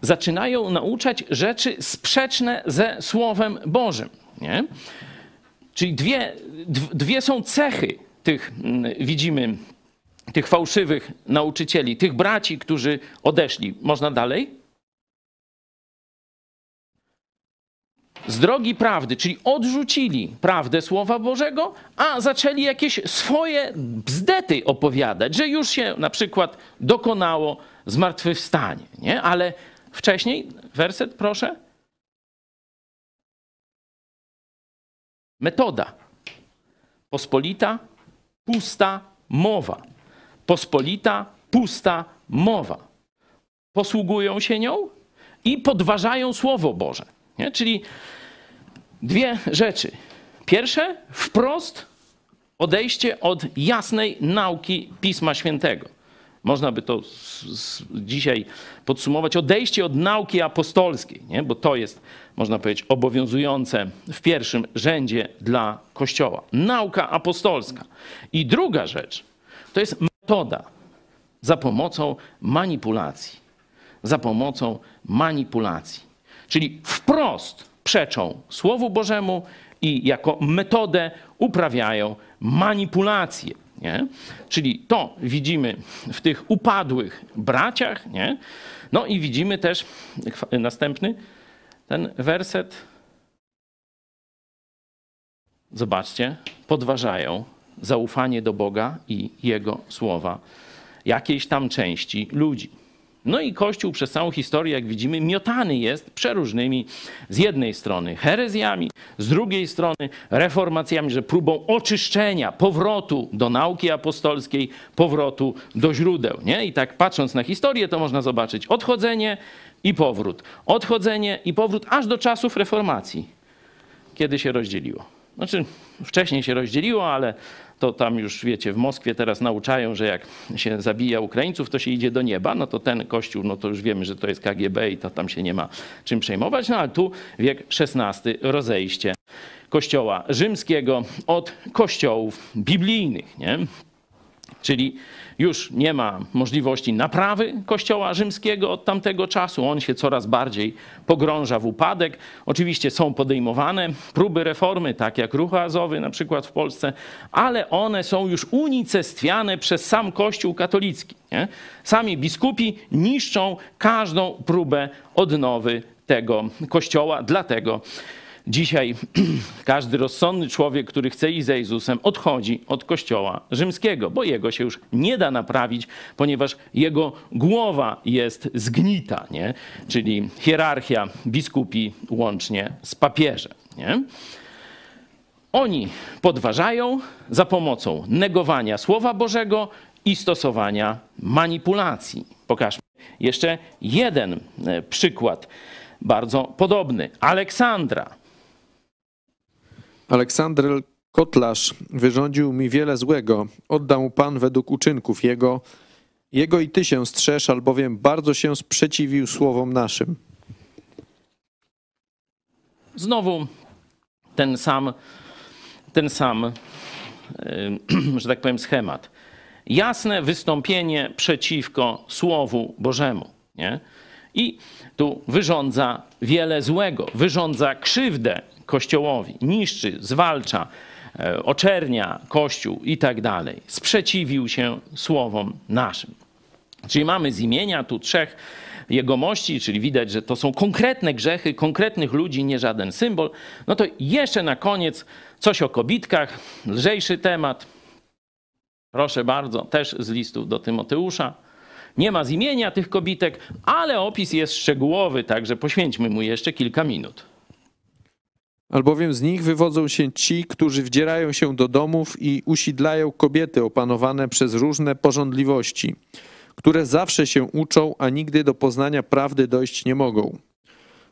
zaczynają nauczać rzeczy sprzeczne ze Słowem Bożym. Nie? Czyli dwie, dwie są cechy tych, mm, widzimy, tych fałszywych nauczycieli, tych braci, którzy odeszli. Można dalej? z drogi prawdy, czyli odrzucili prawdę Słowa Bożego, a zaczęli jakieś swoje bzdety opowiadać, że już się na przykład dokonało zmartwychwstanie. Nie? Ale wcześniej, werset proszę. Metoda. Pospolita, pusta mowa. Pospolita, pusta mowa. Posługują się nią i podważają Słowo Boże. Nie? Czyli dwie rzeczy. Pierwsze, wprost odejście od jasnej nauki Pisma Świętego. Można by to dzisiaj podsumować. Odejście od nauki apostolskiej, nie? bo to jest, można powiedzieć, obowiązujące w pierwszym rzędzie dla Kościoła. Nauka apostolska. I druga rzecz to jest metoda za pomocą manipulacji. Za pomocą manipulacji. Czyli wprost przeczą Słowu Bożemu i jako metodę uprawiają manipulację. Nie? Czyli to widzimy w tych upadłych braciach. Nie? No i widzimy też następny ten werset. Zobaczcie, podważają zaufanie do Boga i Jego słowa jakiejś tam części ludzi. No i Kościół przez całą historię, jak widzimy, miotany jest przeróżnymi z jednej strony herezjami, z drugiej strony reformacjami, że próbą oczyszczenia, powrotu do nauki apostolskiej, powrotu do źródeł. Nie? I tak patrząc na historię, to można zobaczyć odchodzenie i powrót. Odchodzenie i powrót aż do czasów reformacji, kiedy się rozdzieliło. Znaczy, wcześniej się rozdzieliło, ale to tam już wiecie, w Moskwie teraz nauczają, że jak się zabija Ukraińców, to się idzie do nieba. No to ten kościół, no to już wiemy, że to jest KGB i to tam się nie ma czym przejmować. No ale tu wiek XVI, rozejście kościoła rzymskiego od kościołów biblijnych, nie? Czyli już nie ma możliwości naprawy Kościoła rzymskiego od tamtego czasu. On się coraz bardziej pogrąża w upadek. Oczywiście są podejmowane próby reformy, tak jak ruch azowy na przykład w Polsce, ale one są już unicestwiane przez sam Kościół katolicki. Nie? Sami biskupi niszczą każdą próbę odnowy tego kościoła, dlatego Dzisiaj każdy rozsądny człowiek, który chce iść za Jezusem, odchodzi od kościoła rzymskiego, bo jego się już nie da naprawić, ponieważ jego głowa jest zgnita, nie? czyli hierarchia biskupi łącznie z papieżem. Nie? Oni podważają za pomocą negowania Słowa Bożego i stosowania manipulacji. Pokażmy jeszcze jeden e, przykład, bardzo podobny. Aleksandra Aleksander Kotlarz wyrządził mi wiele złego. Oddał mu Pan według uczynków jego. Jego i ty się strzeż, albowiem bardzo się sprzeciwił słowom naszym. Znowu ten sam, ten sam, y, że tak powiem, schemat. Jasne wystąpienie przeciwko Słowu Bożemu. Nie? I tu wyrządza wiele złego, wyrządza krzywdę Kościołowi, niszczy, zwalcza, e, oczernia Kościół i tak dalej. Sprzeciwił się słowom naszym. Czyli mamy z imienia tu trzech jegomości, czyli widać, że to są konkretne grzechy konkretnych ludzi, nie żaden symbol. No to jeszcze na koniec coś o kobitkach, lżejszy temat. Proszę bardzo, też z listów do Tymoteusza. Nie ma z imienia tych kobitek, ale opis jest szczegółowy, także poświęćmy mu jeszcze kilka minut. Albowiem z nich wywodzą się ci, którzy wdzierają się do domów i usidlają kobiety opanowane przez różne porządliwości, które zawsze się uczą, a nigdy do poznania prawdy dojść nie mogą.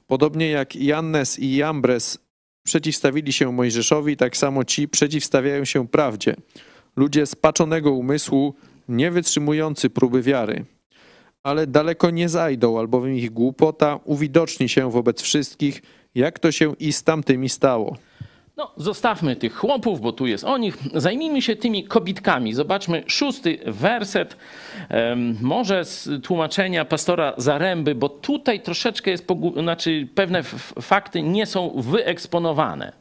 Podobnie jak Jannes i Jambres przeciwstawili się Mojżeszowi, tak samo ci przeciwstawiają się prawdzie. Ludzie spaczonego umysłu, nie wytrzymujący próby wiary. Ale daleko nie zajdą, albowiem ich głupota uwidoczni się wobec wszystkich, jak to się i z tamtymi stało. No, zostawmy tych chłopów, bo tu jest o nich. Zajmijmy się tymi kobitkami. Zobaczmy szósty werset, może z tłumaczenia pastora Zaręby, bo tutaj troszeczkę jest, znaczy pewne fakty nie są wyeksponowane.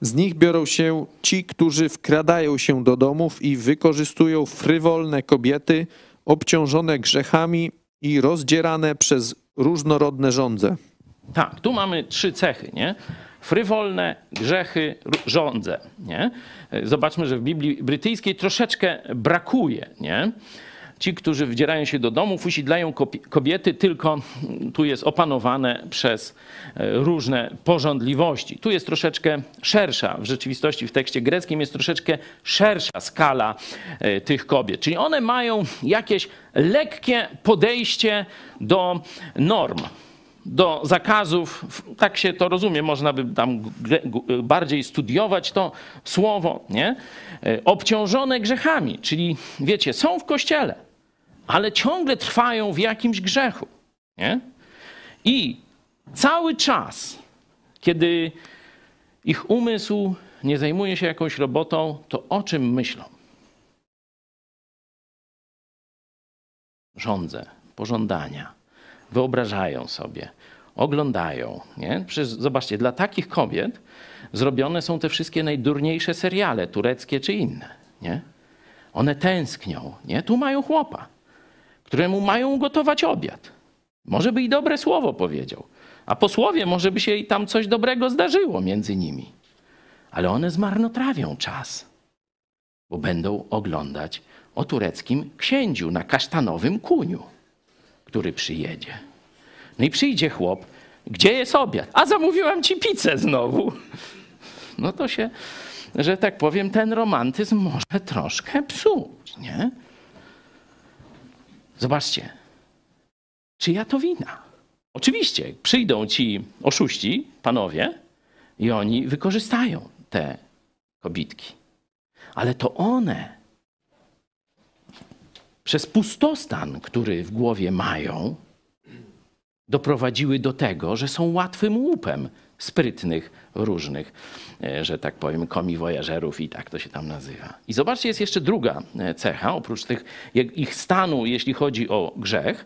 Z nich biorą się ci, którzy wkradają się do domów i wykorzystują frywolne kobiety, obciążone grzechami i rozdzierane przez różnorodne żądze. Tak, tu mamy trzy cechy, nie? Frywolne, grzechy, żądze, nie? Zobaczmy, że w Biblii brytyjskiej troszeczkę brakuje, nie? Ci, którzy wdzierają się do domów, usidlają kobiety, tylko tu jest opanowane przez e, różne porządliwości. Tu jest troszeczkę szersza, w rzeczywistości w tekście greckim jest troszeczkę szersza skala e, tych kobiet. Czyli one mają jakieś lekkie podejście do norm do zakazów, tak się to rozumie, można by tam bardziej studiować to słowo, nie? E, Obciążone grzechami, czyli wiecie, są w kościele, ale ciągle trwają w jakimś grzechu, nie? I cały czas, kiedy ich umysł nie zajmuje się jakąś robotą, to o czym myślą? Rządzę, pożądania wyobrażają sobie, oglądają. Nie? Przecież zobaczcie, dla takich kobiet zrobione są te wszystkie najdurniejsze seriale, tureckie czy inne. Nie? One tęsknią. Nie? Tu mają chłopa, któremu mają gotować obiad. Może by i dobre słowo powiedział. A po słowie może by się i tam coś dobrego zdarzyło między nimi. Ale one zmarnotrawią czas, bo będą oglądać o tureckim księciu na kasztanowym kuniu który przyjedzie. No i przyjdzie chłop, gdzie jest obiad? A zamówiłam ci pizzę znowu. No to się, że tak powiem, ten romantyzm może troszkę psuć, nie? Zobaczcie, czyja to wina? Oczywiście przyjdą ci oszuści, panowie, i oni wykorzystają te kobitki. Ale to one przez pustostan, który w głowie mają, doprowadziły do tego, że są łatwym łupem sprytnych, różnych, e, że tak powiem, komiwojażerów i tak to się tam nazywa. I zobaczcie, jest jeszcze druga e, cecha, oprócz tych ich stanu, jeśli chodzi o grzech.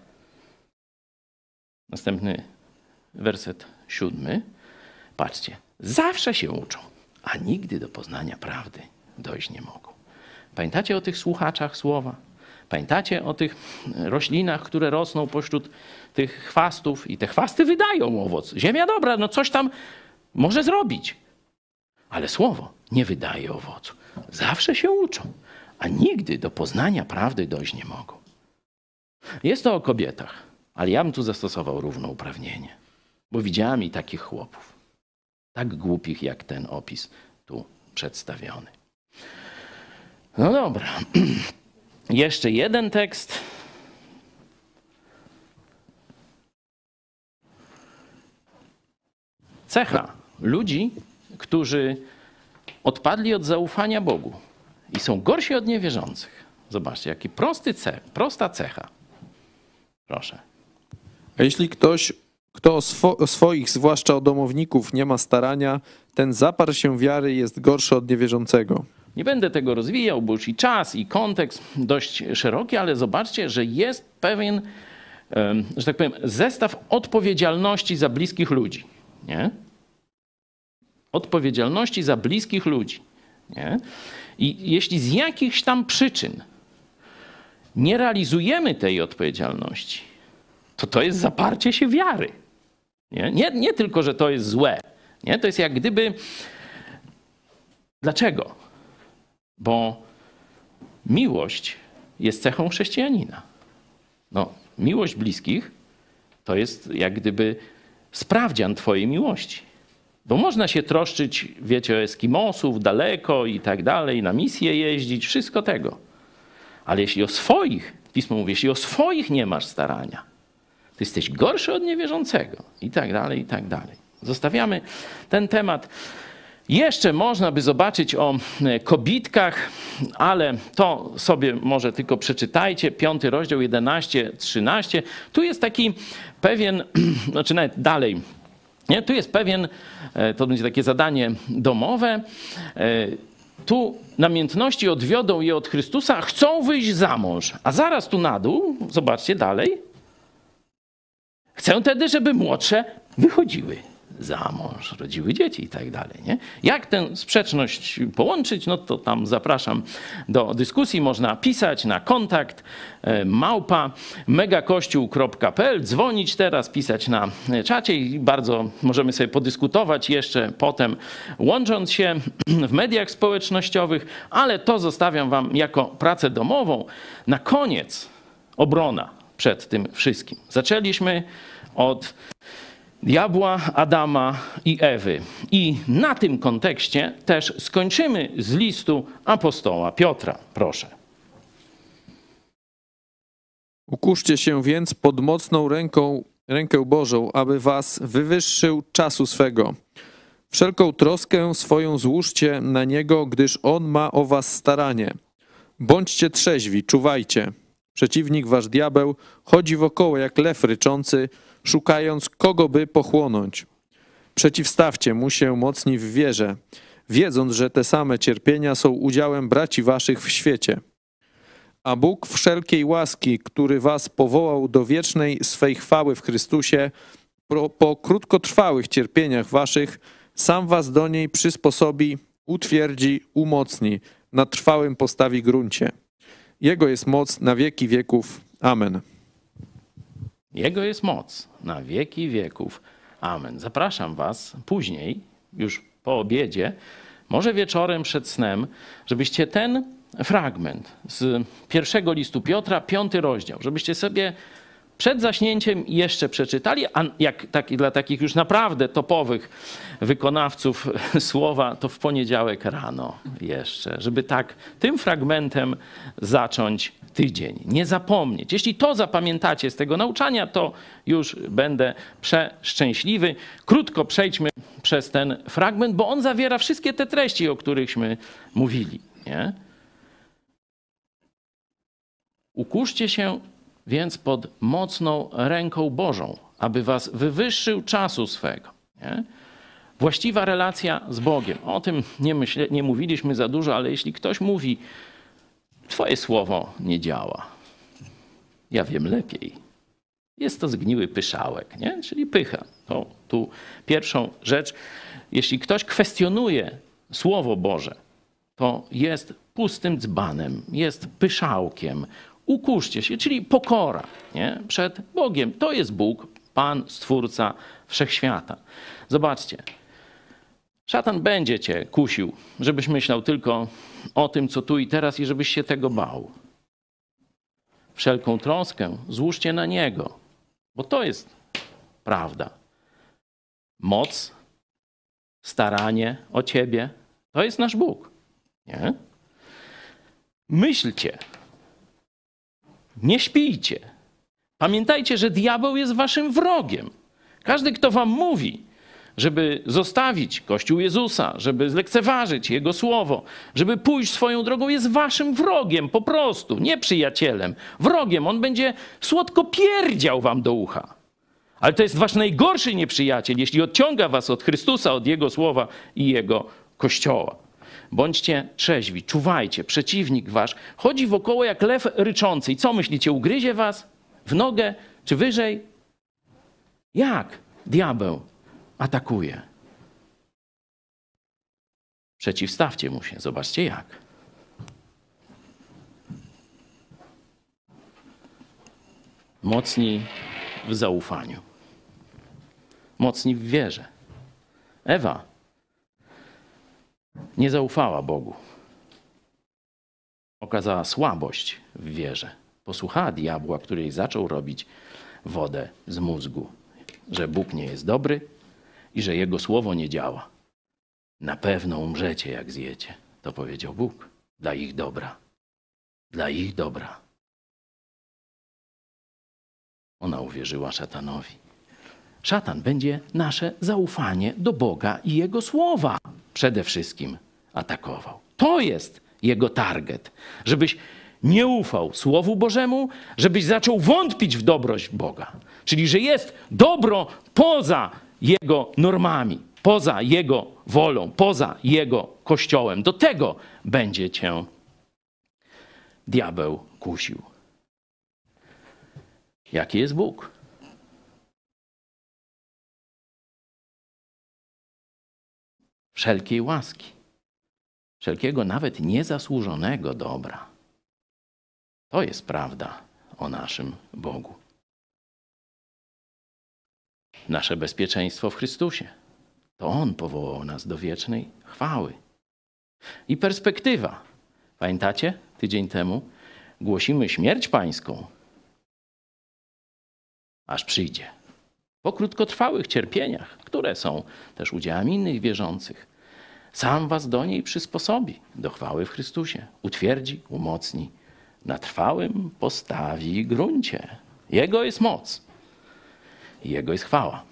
Następny werset siódmy. Patrzcie, zawsze się uczą, a nigdy do poznania prawdy dojść nie mogą. Pamiętacie o tych słuchaczach słowa? Pamiętacie o tych roślinach, które rosną pośród tych chwastów i te chwasty wydają owoc. Ziemia dobra, no coś tam może zrobić. Ale słowo nie wydaje owocu. Zawsze się uczą, a nigdy do poznania prawdy dojść nie mogą. Jest to o kobietach, ale ja bym tu zastosował równouprawnienie, bo widziałem i takich chłopów, tak głupich jak ten opis tu przedstawiony. No dobra. Jeszcze jeden tekst. Cecha ludzi, którzy odpadli od zaufania Bogu i są gorsi od niewierzących. Zobaczcie, jaki prosty cech, prosta cecha. Proszę. A jeśli ktoś Kto o, swo, o swoich, zwłaszcza o domowników, nie ma starania, ten zaparł się wiary jest gorszy od niewierzącego. Nie będę tego rozwijał, bo już i czas, i kontekst dość szeroki, ale zobaczcie, że jest pewien, że tak powiem, zestaw odpowiedzialności za bliskich ludzi. Nie? Odpowiedzialności za bliskich ludzi. Nie? I jeśli z jakichś tam przyczyn nie realizujemy tej odpowiedzialności, to to jest zaparcie się wiary. Nie, nie, nie tylko, że to jest złe. Nie? To jest jak gdyby. Dlaczego? Bo miłość jest cechą chrześcijanina. No, miłość bliskich to jest jak gdyby sprawdzian Twojej miłości. Bo można się troszczyć, wiecie, o Eskimosów daleko i tak dalej, na misję jeździć, wszystko tego. Ale jeśli o swoich, pismo mówi, jeśli o swoich nie masz starania, to jesteś gorszy od niewierzącego i tak dalej, i tak dalej. Zostawiamy ten temat. Jeszcze można by zobaczyć o kobitkach, ale to sobie może tylko przeczytajcie. Piąty rozdział 11, 13. Tu jest taki pewien, znaczy nawet dalej. Nie? Tu jest pewien, e, to będzie takie zadanie domowe. E, Tu namiętności odwiodą je od Chrystusa, chcą wyjść za mąż. A zaraz tu na dół, zobaczcie dalej. Chcę tedy, żeby młodsze wychodziły za mąż, rodziły dzieci i tak dalej. Nie? Jak tę sprzeczność połączyć, no to tam zapraszam do dyskusji. Można pisać na kontakt e, małpa megakościół.pl, dzwonić teraz, pisać na czacie i bardzo możemy sobie podyskutować jeszcze potem, łącząc się w mediach społecznościowych, ale to zostawiam wam jako pracę domową. Na koniec obrona przed tym wszystkim. Zaczęliśmy od diabła, Adama i Ewy. I na tym kontekście też skończymy z listu apostoła Piotra. Proszę. Ukuszcie się więc pod mocną ręką, rękę Bożą, aby was wywyższył czasu swego. Wszelką troskę swoją złóżcie na Niego, gdyż On ma o was staranie. Bądźcie trzeźwi, czuwajcie. Przeciwnik wasz diabeł chodzi wokoło jak lew ryczący, szukając kogo by pochłonąć. Przeciwstawcie mu się mocni w wierze, wiedząc, że te same cierpienia są udziałem braci waszych w świecie. A Bóg wszelkiej łaski, który was powołał do wiecznej swej chwały w Chrystusie, po, krótkotrwałych cierpieniach waszych, sam was do niej przysposobi, utwierdzi, umocni, na trwałym postawi gruncie. Jego jest moc na wieki wieków. Amen. Jego jest moc na wieki wieków. Amen. Zapraszam Was później, już po obiedzie, może wieczorem przed snem, żebyście ten fragment z pierwszego listu Piotra, piąty rozdział, żebyście sobie przed zaśnięciem jeszcze przeczytali, a jak taki, dla takich już naprawdę topowych wykonawców słowa, to w poniedziałek rano jeszcze, żeby tak tym fragmentem zacząć tydzień. Nie zapomnieć. Jeśli to zapamiętacie z tego nauczania, to już będę przeszczęśliwy. Krótko przejdźmy przez ten fragment, bo on zawiera wszystkie te treści, o którychśmy mówili. Nie? Ukuszcie się więc pod mocną ręką Bożą, aby was wywyższył czasu swego. Nie? Właściwa relacja z Bogiem. O tym nie, nie mówiliśmy za dużo, ale jeśli ktoś mówi, Twoje słowo nie działa, ja wiem lepiej. Jest to zgniły pyszałek, nie? czyli pycha. To tu pierwszą rzecz. Jeśli ktoś kwestionuje Słowo Boże, to jest pustym dzbanem, jest pyszałkiem, ukuszcie się, czyli pokora nie? przed Bogiem. To jest Bóg, Pan, Stwórca Wszechświata. Zobaczcie, szatan będzie cię kusił, żebyś myślał tylko o tym, co tu i teraz i żebyś się tego bał. Wszelką troskę złóżcie na Niego, bo to jest prawda. Moc, staranie o Ciebie, to jest nasz Bóg. Nie? Myślcie, nie śpijcie. Pamiętajcie, że diabeł jest waszym wrogiem. Każdy, kto wam mówi, żeby zostawić Kościół Jezusa, żeby zlekceważyć Jego słowo, żeby pójść swoją drogą, jest waszym wrogiem po prostu, nie przyjacielem. Wrogiem. On będzie słodko pierdział wam do ucha. Ale to jest wasz najgorszy nieprzyjaciel, jeśli odciąga was od Chrystusa, od Jego słowa i Jego kościoła. Bądźcie trzeźwi, czuwajcie. Przeciwnik wasz chodzi wokoło jak lew ryczący. I co myślicie, ugryzie was w nogę czy wyżej? Jak diabeł atakuje? Przeciwstawcie mu się, zobaczcie jak. Mocni w zaufaniu, mocni w wierze. Ewa nie zaufała Bogu. Okazała słabość w wierze. Posłuchała diabła, który jej zaczął robić wodę z mózgu, że Bóg nie jest dobry i że Jego słowo nie działa. Na pewno umrzecie, jak zjecie. To powiedział Bóg. Dla ich dobra. Dla ich dobra. Ona uwierzyła szatanowi. Szatan będzie nasze zaufanie do Boga i Jego słowa przede wszystkim atakował. To jest jego target. Żebyś nie ufał Słowu Bożemu, żebyś zaczął wątpić w dobrość Boga. Czyli, że jest dobro poza Jego normami, poza Jego wolą, poza Jego kościołem. Do tego będzie cię diabeł kusił. Jaki jest Bóg? Wszelkiej łaski, wszelkiego nawet niezasłużonego dobra. To jest prawda o naszym Bogu. Nasze bezpieczeństwo w Chrystusie. To On powołał nas do wiecznej chwały. I perspektywa. Pamiętacie? Tydzień temu głosimy śmierć pańską, aż przyjdzie. Po krótkotrwałych cierpieniach, które są też udziałem innych wierzących, sam was do niej przysposobi, do chwały w Chrystusie, utwierdzi, umocni, na trwałym postawi gruncie. Jego jest moc, Jego jest chwała.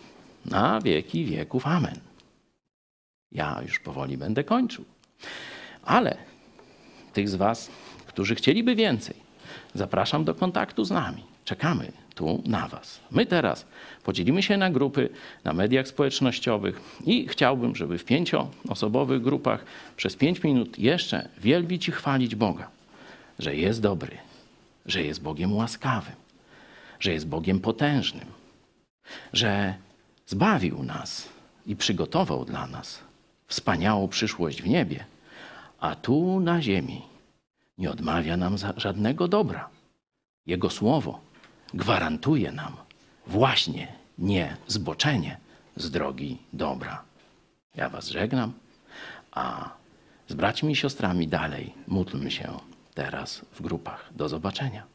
Na wieki wieków. Amen. Ja już powoli będę kończył. Ale tych z Was, którzy chcieliby więcej, zapraszam do kontaktu z nami. Czekamy tu na Was. My teraz podzielimy się na grupy na mediach społecznościowych i chciałbym, żeby w pięcioosobowych grupach przez pięć minut jeszcze wielbić i chwalić Boga, że jest dobry, że jest Bogiem łaskawym, że jest Bogiem potężnym, że zbawił nas i przygotował dla nas wspaniałą przyszłość w niebie, a tu na ziemi nie odmawia nam żadnego dobra. Jego słowo gwarantuje nam właśnie nie zboczenie z drogi dobra. Ja Was żegnam, a z braćmi i siostrami dalej módlmy się teraz w grupach. Do zobaczenia.